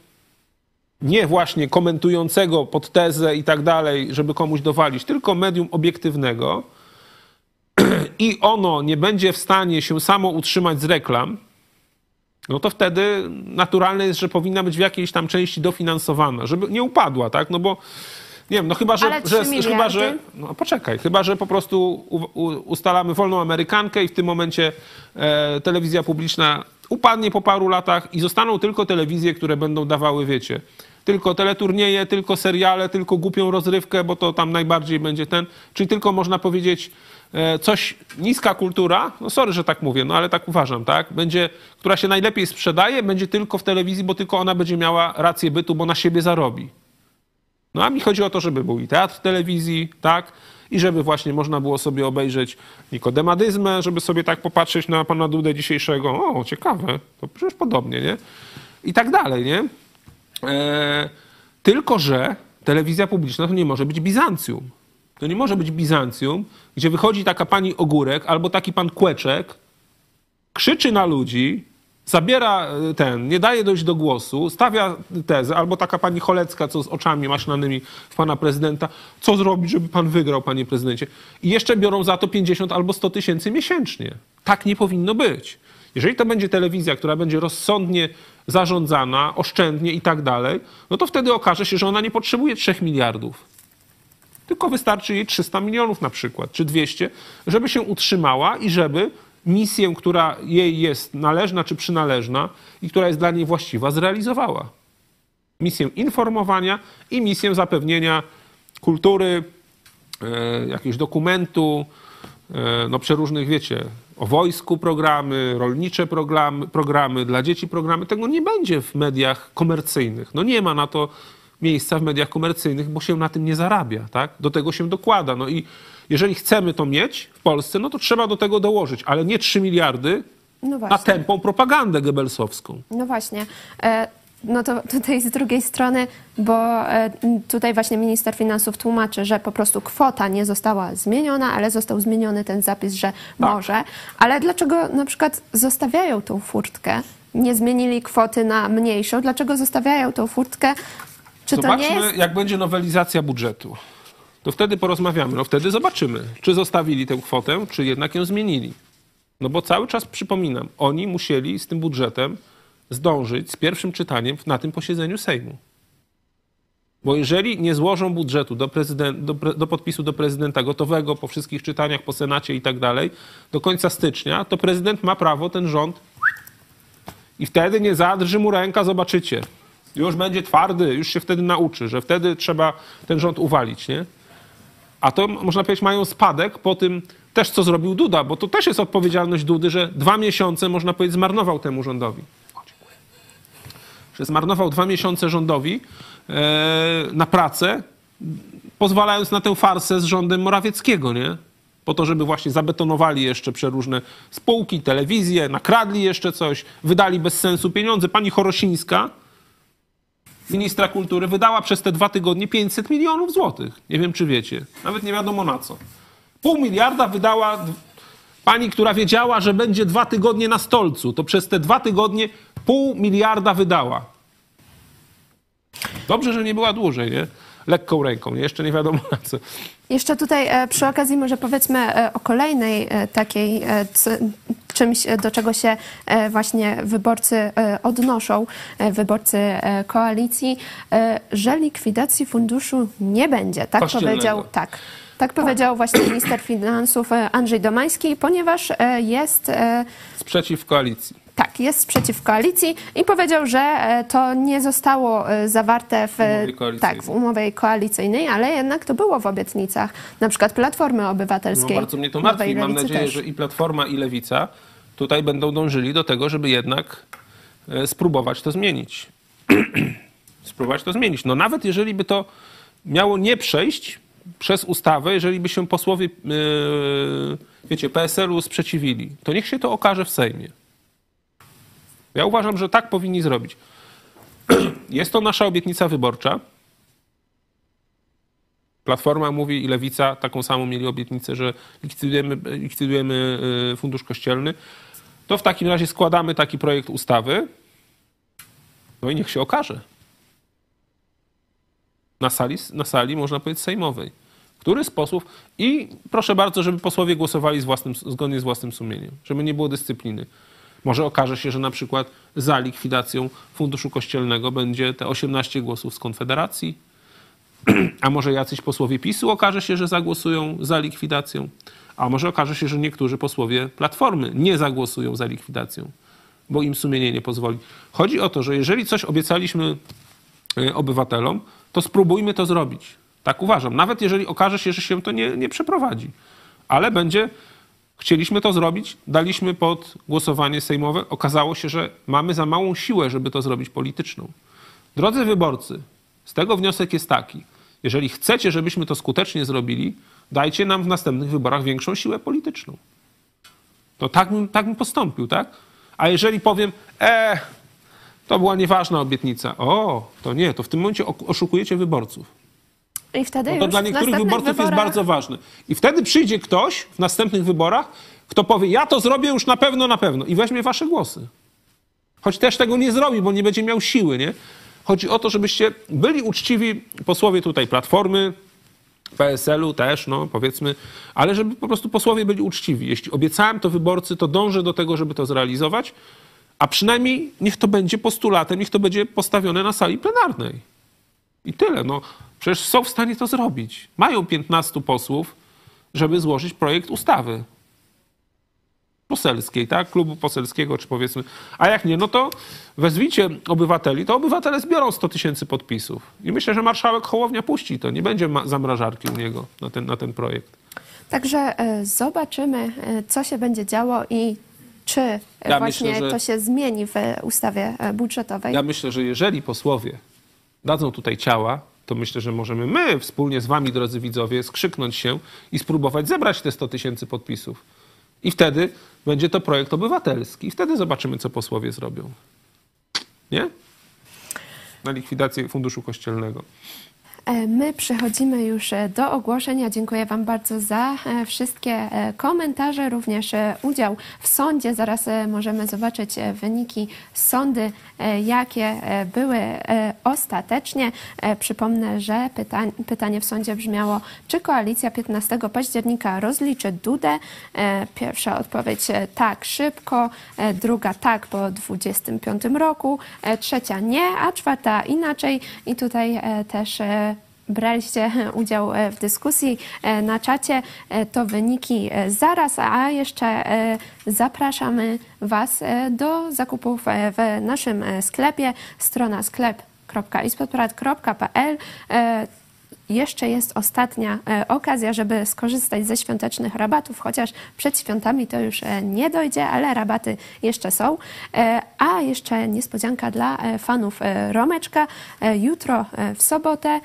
C: nie właśnie komentującego pod tezę i tak dalej, żeby komuś dowalić, tylko medium obiektywnego i ono nie będzie w stanie się samo utrzymać z reklam, no to wtedy naturalne jest, że powinna być w jakiejś tam części dofinansowana, żeby nie upadła, tak? No bo nie wiem, no chyba, że, że,
A: 3
C: chyba, że no poczekaj, chyba, że po prostu u, u, ustalamy wolną Amerykankę i w tym momencie e, telewizja publiczna upadnie po paru latach i zostaną tylko telewizje, które będą dawały, wiecie, tylko teleturnieje, tylko seriale, tylko głupią rozrywkę, bo to tam najbardziej będzie ten, czyli tylko można powiedzieć e, coś, niska kultura, no sorry, że tak mówię, no ale tak uważam, tak, będzie, która się najlepiej sprzedaje, będzie tylko w telewizji, bo tylko ona będzie miała rację bytu, bo na siebie zarobi. No a mi chodzi o to, żeby był i teatr telewizji, tak? I żeby właśnie można było sobie obejrzeć nikodemadyzmę, żeby sobie tak popatrzeć na pana Dudę dzisiejszego. O, ciekawe, to przecież podobnie, nie? I tak dalej, nie? E, tylko, że telewizja publiczna to nie może być Bizancjum. To nie może być Bizancjum, gdzie wychodzi taka pani Ogórek albo taki pan Kłeczek, krzyczy na ludzi, zabiera e, ten, nie daje dojść do głosu, stawia tezę, albo taka pani Cholecka, co z oczami maszynanymi w pana prezydenta, co zrobić, żeby pan wygrał, panie prezydencie. I jeszcze biorą za to 50 albo 100 tysięcy miesięcznie. Tak nie powinno być. Jeżeli to będzie telewizja, która będzie rozsądnie zarządzana, oszczędnie i tak dalej, no to wtedy okaże się, że ona nie potrzebuje 3 miliardów tylko wystarczy jej 300 milionów na przykład, czy 200, żeby się utrzymała i żeby misję, która jej jest należna czy przynależna i która jest dla niej właściwa, zrealizowała. Misję informowania i misję zapewnienia kultury, e, jakiegoś dokumentu, e, no przeróżnych, wiecie, o wojsku programy, rolnicze programy, programy, dla dzieci programy. Tego nie będzie w mediach komercyjnych. No nie ma na to miejsca w mediach komercyjnych, bo się na tym nie zarabia, tak? Do tego się dokłada. No i jeżeli chcemy to mieć w Polsce, no to trzeba do tego dołożyć, ale nie 3 miliardy
A: No
C: na tępą propagandę gebelsowską.
A: No właśnie. E, No to tutaj z drugiej strony, bo e, tutaj właśnie minister finansów tłumaczy, że po prostu kwota nie została zmieniona, ale został zmieniony ten zapis, że może. Ale dlaczego na przykład zostawiają tą furtkę? Nie zmienili kwoty na mniejszą. Dlaczego zostawiają tą furtkę? Czy to
C: Zobaczmy,
A: nie jest...
C: jak będzie nowelizacja budżetu. To wtedy porozmawiamy. No wtedy zobaczymy, czy zostawili tę kwotę, czy jednak ją zmienili. No bo cały czas przypominam, oni musieli z tym budżetem zdążyć z pierwszym czytaniem na tym posiedzeniu Sejmu. Bo jeżeli nie złożą budżetu do, do, do podpisu do prezydenta gotowego po wszystkich czytaniach, po Senacie i tak dalej, do końca stycznia, to prezydent ma prawo ten rząd i wtedy nie zadrży mu ręka, zobaczycie. Już będzie twardy, już się wtedy nauczy, że wtedy trzeba ten rząd uwalić, nie? A to można powiedzieć mają spadek po tym też, co zrobił Duda, bo to też jest odpowiedzialność Dudy, że dwa miesiące, można powiedzieć, zmarnował temu rządowi. Że zmarnował dwa miesiące rządowi e, na pracę, pozwalając na tę farsę z rządem Morawieckiego, nie? Po to, żeby właśnie zabetonowali jeszcze przeróżne spółki, telewizje, nakradli jeszcze coś, wydali bez sensu pieniądze. Pani Chorosińska, ministra kultury, wydała przez te dwa tygodnie 500 milionów złotych. Nie wiem, czy wiecie. Nawet nie wiadomo na co. Pół miliarda wydała pani, która wiedziała, że będzie dwa tygodnie na stolcu. To przez te dwa tygodnie pół miliarda wydała. Dobrze, że nie była dłużej, nie? Lekką ręką? Jeszcze nie wiadomo na co.
A: Jeszcze tutaj e, przy okazji może powiedzmy e, o kolejnej e, takiej czymś, do czego się właśnie wyborcy odnoszą, wyborcy koalicji, że likwidacji funduszu nie będzie. Tak powiedział, tak. Tak powiedział właśnie minister finansów Andrzej Domański, ponieważ jest
C: Sprzeciw koalicji.
A: Tak, jest sprzeciw koalicji i powiedział, że e, to nie zostało e, zawarte w,
C: umowie koalicyjnej.
A: tak, w umowie koalicyjnej, ale jednak to było w obietnicach na przykład Platformy
C: No,
A: Obywatelskiej.
C: bardzo mnie to martwi. Mam nadzieję,
A: też.
C: że i Platforma, i Lewica tutaj będą dążyli do tego, żeby jednak e, spróbować to zmienić. spróbować to zmienić. No nawet jeżeli by to miało nie przejść przez ustawę, jeżeli by się posłowie, wiecie, PSL-u sprzeciwili, to niech się to okaże w Sejmie. Ja uważam, że tak powinni zrobić. Jest to nasza obietnica wyborcza. Platforma mówi i Lewica taką samą mieli obietnicę, że likwidujemy, likwidujemy y, fundusz kościelny. To w takim razie składamy taki projekt ustawy. No i niech się okaże. Na sali, na sali można powiedzieć sejmowej. Który sposób i proszę bardzo, żeby posłowie głosowali z własnym, zgodnie z własnym sumieniem, żeby nie było dyscypliny. Może okaże się, że na przykład za likwidacją funduszu kościelnego będzie te 18 głosów z Konfederacji, a może jacyś posłowie PiSu okaże się, że zagłosują za likwidacją, a może okaże się, że niektórzy posłowie Platformy nie zagłosują za likwidacją, bo im sumienie nie pozwoli. Chodzi o to, że jeżeli coś obiecaliśmy y, obywatelom, to spróbujmy to zrobić. Tak uważam. Nawet jeżeli okaże się, że się to nie, nie przeprowadzi. Ale będzie, chcieliśmy to zrobić, daliśmy pod głosowanie sejmowe, okazało się, że mamy za małą siłę, żeby to zrobić polityczną. Drodzy wyborcy, z tego wniosek jest taki. Jeżeli chcecie, żebyśmy to skutecznie zrobili, dajcie nam w następnych wyborach większą siłę polityczną. To tak bym, tak bym postąpił, tak? A jeżeli powiem, e, to była nieważna obietnica. O, to nie, to w tym momencie oszukujecie wyborców.
A: I wtedy
C: No to dla niektórych wyborców jest
A: wyborach-
C: bardzo ważne. I wtedy przyjdzie ktoś w następnych wyborach, kto powie, ja to zrobię już na pewno, na pewno i weźmie wasze głosy. Choć też tego nie zrobi, bo nie będzie miał siły, nie? Chodzi o to, żebyście byli uczciwi posłowie tutaj Platformy, PSL-u też, no powiedzmy, ale żeby po prostu posłowie byli uczciwi. Jeśli obiecałem to wyborcy, to dążę do tego, żeby to zrealizować, a przynajmniej niech to będzie postulatem, niech to będzie postawione na sali plenarnej. I tyle. No, przecież są w stanie to zrobić. Mają 15 posłów, żeby złożyć projekt ustawy. poselskiej, tak? Klubu poselskiego, czy powiedzmy. A jak nie, no to wezwijcie obywateli, to obywatele zbiorą 100 tysięcy podpisów. I myślę, że marszałek Hołownia puści to. Nie będzie zamrażarki u niego na ten, na ten projekt.
A: Także e, zobaczymy, e, co się będzie działo i czy e,
C: Ja
A: właśnie
C: myślę, że-
A: to się zmieni w ustawie budżetowej.
C: Ja myślę, że jeżeli posłowie dadzą tutaj ciała, to myślę, że możemy my wspólnie z wami, drodzy widzowie, skrzyknąć się i spróbować zebrać te 100 tysięcy podpisów. I wtedy będzie to projekt obywatelski. I wtedy zobaczymy, co posłowie zrobią. Nie? Na likwidację funduszu kościelnego.
A: E, My przechodzimy już e, do ogłoszenia. Dziękuję Wam bardzo za e, wszystkie komentarze, również udział w sądzie. Zaraz możemy zobaczyć wyniki sądy, jakie były ostatecznie. Przypomnę, że pytanie w sądzie brzmiało, czy koalicja 15 października rozliczy Dudę? Pierwsza odpowiedź tak, szybko, druga tak po 25 roku, trzecia nie, a czwarta inaczej. I tutaj też braliście udział e, w dyskusji e, na czacie. E, To wyniki zaraz, a jeszcze zapraszamy Was do zakupów w naszym sklepie. Strona E, jeszcze jest ostatnia e, okazja, żeby skorzystać ze świątecznych rabatów, chociaż przed świętami to już e, nie dojdzie, ale rabaty jeszcze są. E, a jeszcze niespodzianka dla fanów Romeczka. Jutro w sobotę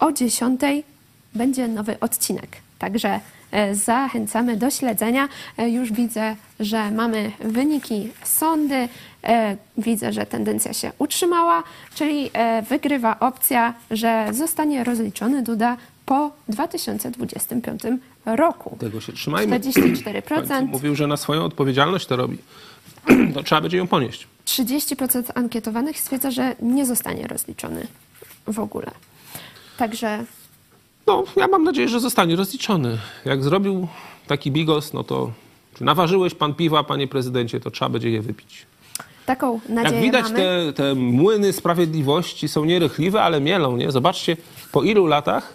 A: o 10 będzie nowy odcinek. Także zachęcamy do śledzenia. E, Już widzę, że mamy wyniki sądy. E, Widzę, że tendencja się utrzymała, czyli e, wygrywa opcja, że zostanie rozliczony Duda po 2025 roku.
C: Tego się trzymajmy. W końcu
A: 44%.
C: Mówił, że na swoją odpowiedzialność to robi. To trzeba będzie ją ponieść.
A: 30% ankietowanych stwierdza, że nie zostanie rozliczony w ogóle. Także
C: No, ja mam nadzieję, że zostanie rozliczony. Jak zrobił taki bigos, no to czy naważyłeś pan piwa, panie prezydencie, to trzeba będzie je wypić.
A: taką nadzieję
C: Jak widać,
A: mamy.
C: te, te młyny sprawiedliwości są nierychliwe, ale mielą, nie? Zobaczcie, po ilu latach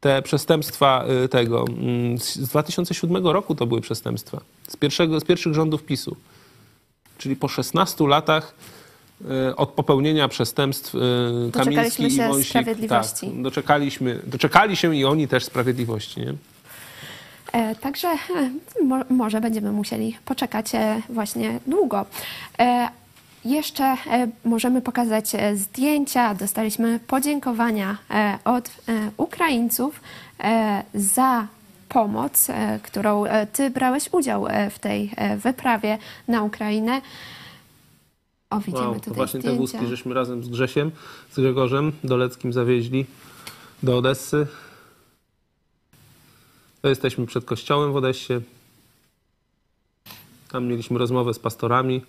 C: te przestępstwa y, tego, mm, z z 2007 roku to były przestępstwa, z, pierwszego, z pierwszych rządów PiSu. Czyli po 16 latach od popełnienia przestępstw
A: Doczekaliśmy
C: Kamiński i
A: się
C: Wąsik.
A: sprawiedliwości.
C: Tak, doczekaliśmy, doczekali się i oni też sprawiedliwości, nie?
A: E, Także e, mo, może będziemy musieli poczekać e, właśnie długo. E, Jeszcze e, możemy pokazać e, zdjęcia. Dostaliśmy podziękowania e, od e, Ukraińców e, za pomoc, e, którą e, Ty brałeś udział e, w tej e, wyprawie na Ukrainę. O, widzimy
C: Wow, to
A: tutaj
C: właśnie te
A: zdjęcia.
C: wózki żeśmy razem z Grzesiem, z Grzegorzem Doleckim zawieźli do Odessy. To jesteśmy przed kościołem w Odessie. Tam mieliśmy rozmowę z pastorami,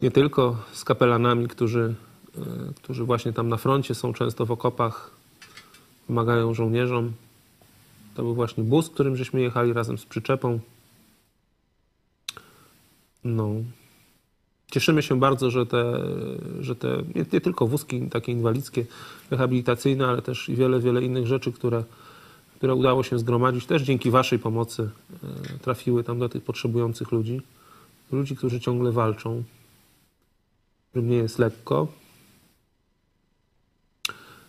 C: nie tylko z kapelanami, którzy, e, którzy właśnie tam na froncie są często w okopach, pomagają żołnierzom. To był właśnie bus, którym żeśmy jechali razem z przyczepą. No, Cieszymy się bardzo, że te, że te nie, nie tylko wózki takie inwalidzkie, rehabilitacyjne, ale też i wiele, wiele innych rzeczy, które, które udało się zgromadzić, też dzięki Waszej pomocy e, trafiły tam do tych potrzebujących ludzi. Ludzi, którzy ciągle walczą, którym nie jest lekko.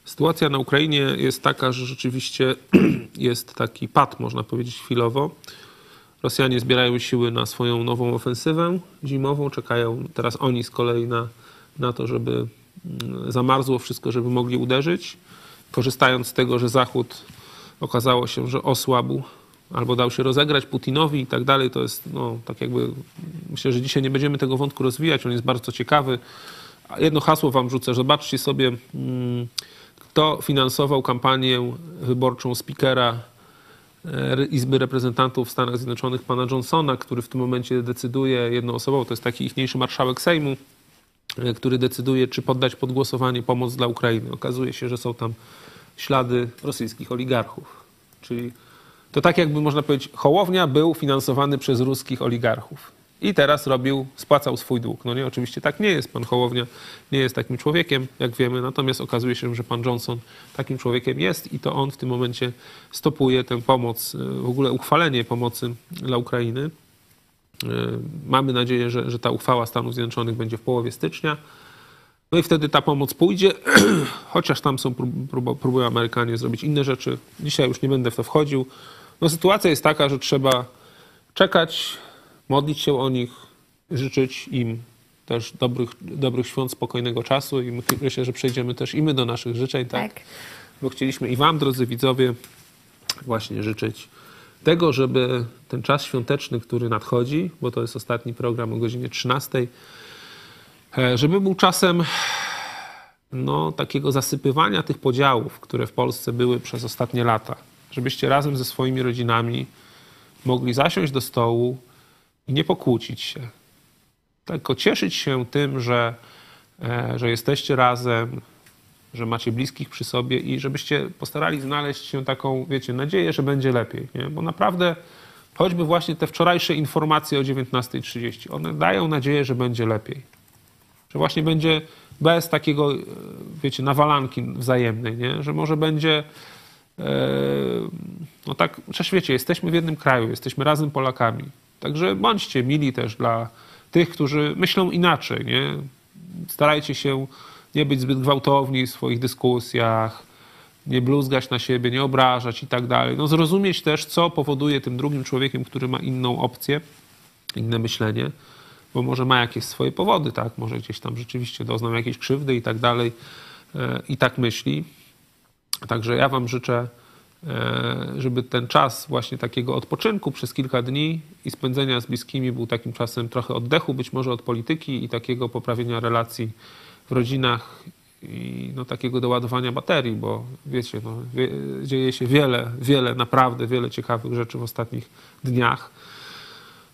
C: Sytuacja na Ukrainie jest taka, że rzeczywiście jest taki pad, można powiedzieć, chwilowo. Rosjanie zbierają siły na swoją nową ofensywę zimową. Czekają teraz oni z kolei na, na to, żeby mm, zamarzło wszystko, żeby mogli uderzyć. Korzystając z tego, że Zachód okazało się, że osłabł albo dał się rozegrać Putinowi i tak dalej, to jest no, tak jakby. Myślę, że dzisiaj nie będziemy tego wątku rozwijać. On jest bardzo ciekawy. Jedno hasło wam rzucę. Zobaczcie sobie, mm, kto finansował kampanię wyborczą spikera Izby Reprezentantów w Stanach Zjednoczonych, pana Johnsona, który w tym momencie decyduje jednoosobowo, to jest taki ichniejszy marszałek Sejmu, e, który decyduje, czy poddać pod głosowanie pomoc dla Ukrainy. Okazuje się, że są tam ślady rosyjskich oligarchów. Czyli to tak jakby można powiedzieć, Hołownia był finansowany przez ruskich oligarchów. I teraz robił, spłacał swój dług. No nie, oczywiście tak nie jest. Pan Hołownia nie jest takim człowiekiem, jak wiemy, natomiast okazuje się, że pan Johnson takim człowiekiem jest i to on w tym momencie stopuje tę pomoc, w ogóle uchwalenie pomocy dla Ukrainy. E, mamy nadzieję, że, że ta uchwała Stanów Zjednoczonych będzie w połowie stycznia. No i wtedy ta pomoc pójdzie, chociaż tam są prób, prób, próbują Amerykanie zrobić inne rzeczy. Dzisiaj już nie będę w to wchodził. No sytuacja jest taka, że trzeba czekać, modlić się o nich, życzyć im też dobrych, dobrych świąt, spokojnego czasu i myślę, że przejdziemy też i my do naszych życzeń, tak? tak? Bo chcieliśmy i wam, drodzy widzowie, właśnie życzyć tego, żeby ten czas świąteczny, który nadchodzi, bo to jest ostatni program o godzinie 13, e, żeby był czasem no, takiego zasypywania tych podziałów, które w Polsce były przez ostatnie lata. Żebyście razem ze swoimi rodzinami mogli zasiąść do stołu i nie pokłócić się. Tylko cieszyć się tym, że, e, że jesteście razem, że macie bliskich przy sobie i żebyście postarali znaleźć się taką, wiecie, nadzieję, że będzie lepiej. Nie? Bo naprawdę choćby właśnie te wczorajsze informacje o 19.30, one dają nadzieję, że będzie lepiej. Że właśnie będzie bez takiego, e, wiecie, nawalanki wzajemnej, nie? że może będzie e, no tak, przecież wiecie, jesteśmy w jednym kraju, jesteśmy razem Polakami. Także bądźcie mili też dla tych, którzy myślą inaczej. Nie? Starajcie się nie być zbyt gwałtowni w swoich dyskusjach, nie bluzgać na siebie, nie obrażać i tak dalej. No zrozumieć też, co powoduje tym drugim człowiekiem, który ma inną opcję, inne myślenie, bo może ma jakieś swoje powody, tak? Może gdzieś tam rzeczywiście doznał jakiejś krzywdy i tak dalej e, i tak myśli. Także ja wam życzę żeby ten czas właśnie takiego odpoczynku przez kilka dni i spędzenia z bliskimi był takim czasem trochę oddechu, być może od polityki i takiego poprawienia relacji w rodzinach i no, takiego doładowania baterii, bo wiecie, no, wie, dzieje się wiele, wiele, naprawdę wiele ciekawych rzeczy w ostatnich dniach.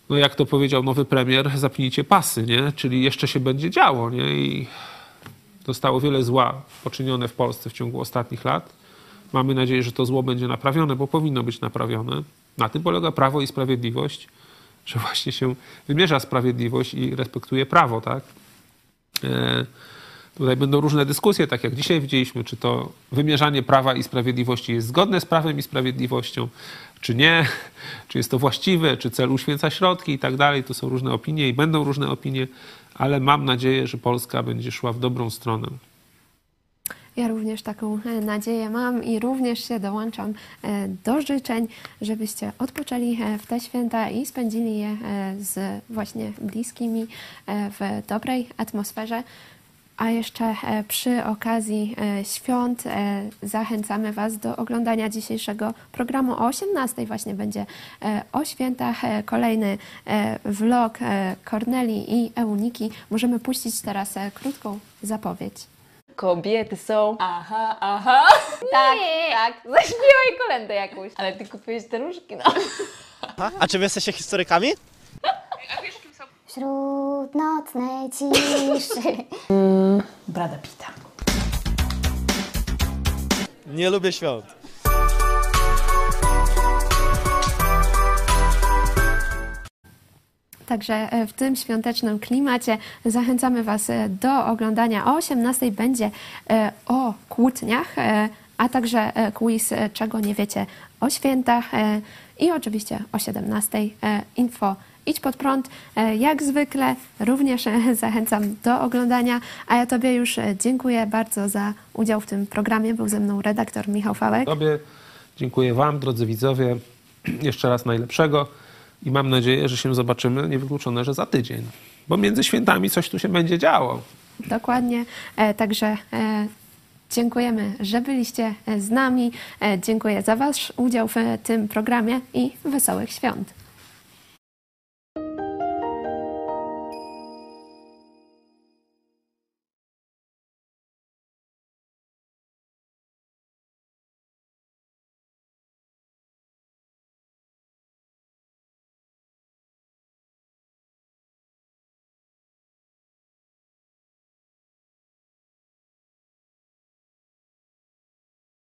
C: No jak to powiedział nowy premier, zapnijcie pasy, nie? Czyli jeszcze się będzie działo, nie? I zostało wiele zła poczynione w Polsce w ciągu ostatnich lat Mamy nadzieję, że to zło będzie naprawione, bo powinno być naprawione. Na tym polega prawo i sprawiedliwość, że właśnie się wymierza sprawiedliwość i respektuje prawo, tak? E, tutaj będą różne dyskusje, tak jak dzisiaj widzieliśmy, czy to wymierzanie prawa i sprawiedliwości jest zgodne z prawem i sprawiedliwością, czy nie, czy jest to właściwe, czy cel uświęca środki i tak dalej. To są różne opinie i będą różne opinie, ale mam nadzieję, że Polska będzie szła w dobrą stronę.
A: Ja również taką e, nadzieję mam i również się dołączam e, do życzeń, żebyście odpoczęli e, w te święta i spędzili je z właśnie bliskimi w dobrej atmosferze. A jeszcze przy okazji świąt zachęcamy Was do oglądania dzisiejszego programu o 18. Właśnie będzie o świętach kolejny vlog Korneli i Euniki. Możemy puścić teraz krótką zapowiedź.
I: Kobiety są. Aha, aha. Tak, tak. Zaśpiewaj kolendę jakąś. Ale ty kupiłeś te różki, no.
J: A czy wy jesteście historykami?
K: Wśród nocnej ciszy.
I: Brada Pita.
J: Nie lubię świąt.
A: Także e, w tym świątecznym klimacie zachęcamy Was e, do oglądania. O 18 będzie e, o kłótniach, a także quiz Czego nie wiecie o świętach i oczywiście o 17 info Idź pod prąd, jak zwykle również zachęcam do oglądania, a ja Tobie już dziękuję bardzo za udział w tym programie. Był ze mną redaktor Michał Fałek.
C: Tobie dziękuję Wam, drodzy widzowie, jeszcze raz najlepszego i mam nadzieję, że się zobaczymy, niewykluczone, że za tydzień, bo między świętami coś tu się będzie działo.
A: Dokładnie, e, także e, dziękujemy, że byliście e, z nami. Dziękuję za Wasz udział w tym programie i wesołych świąt.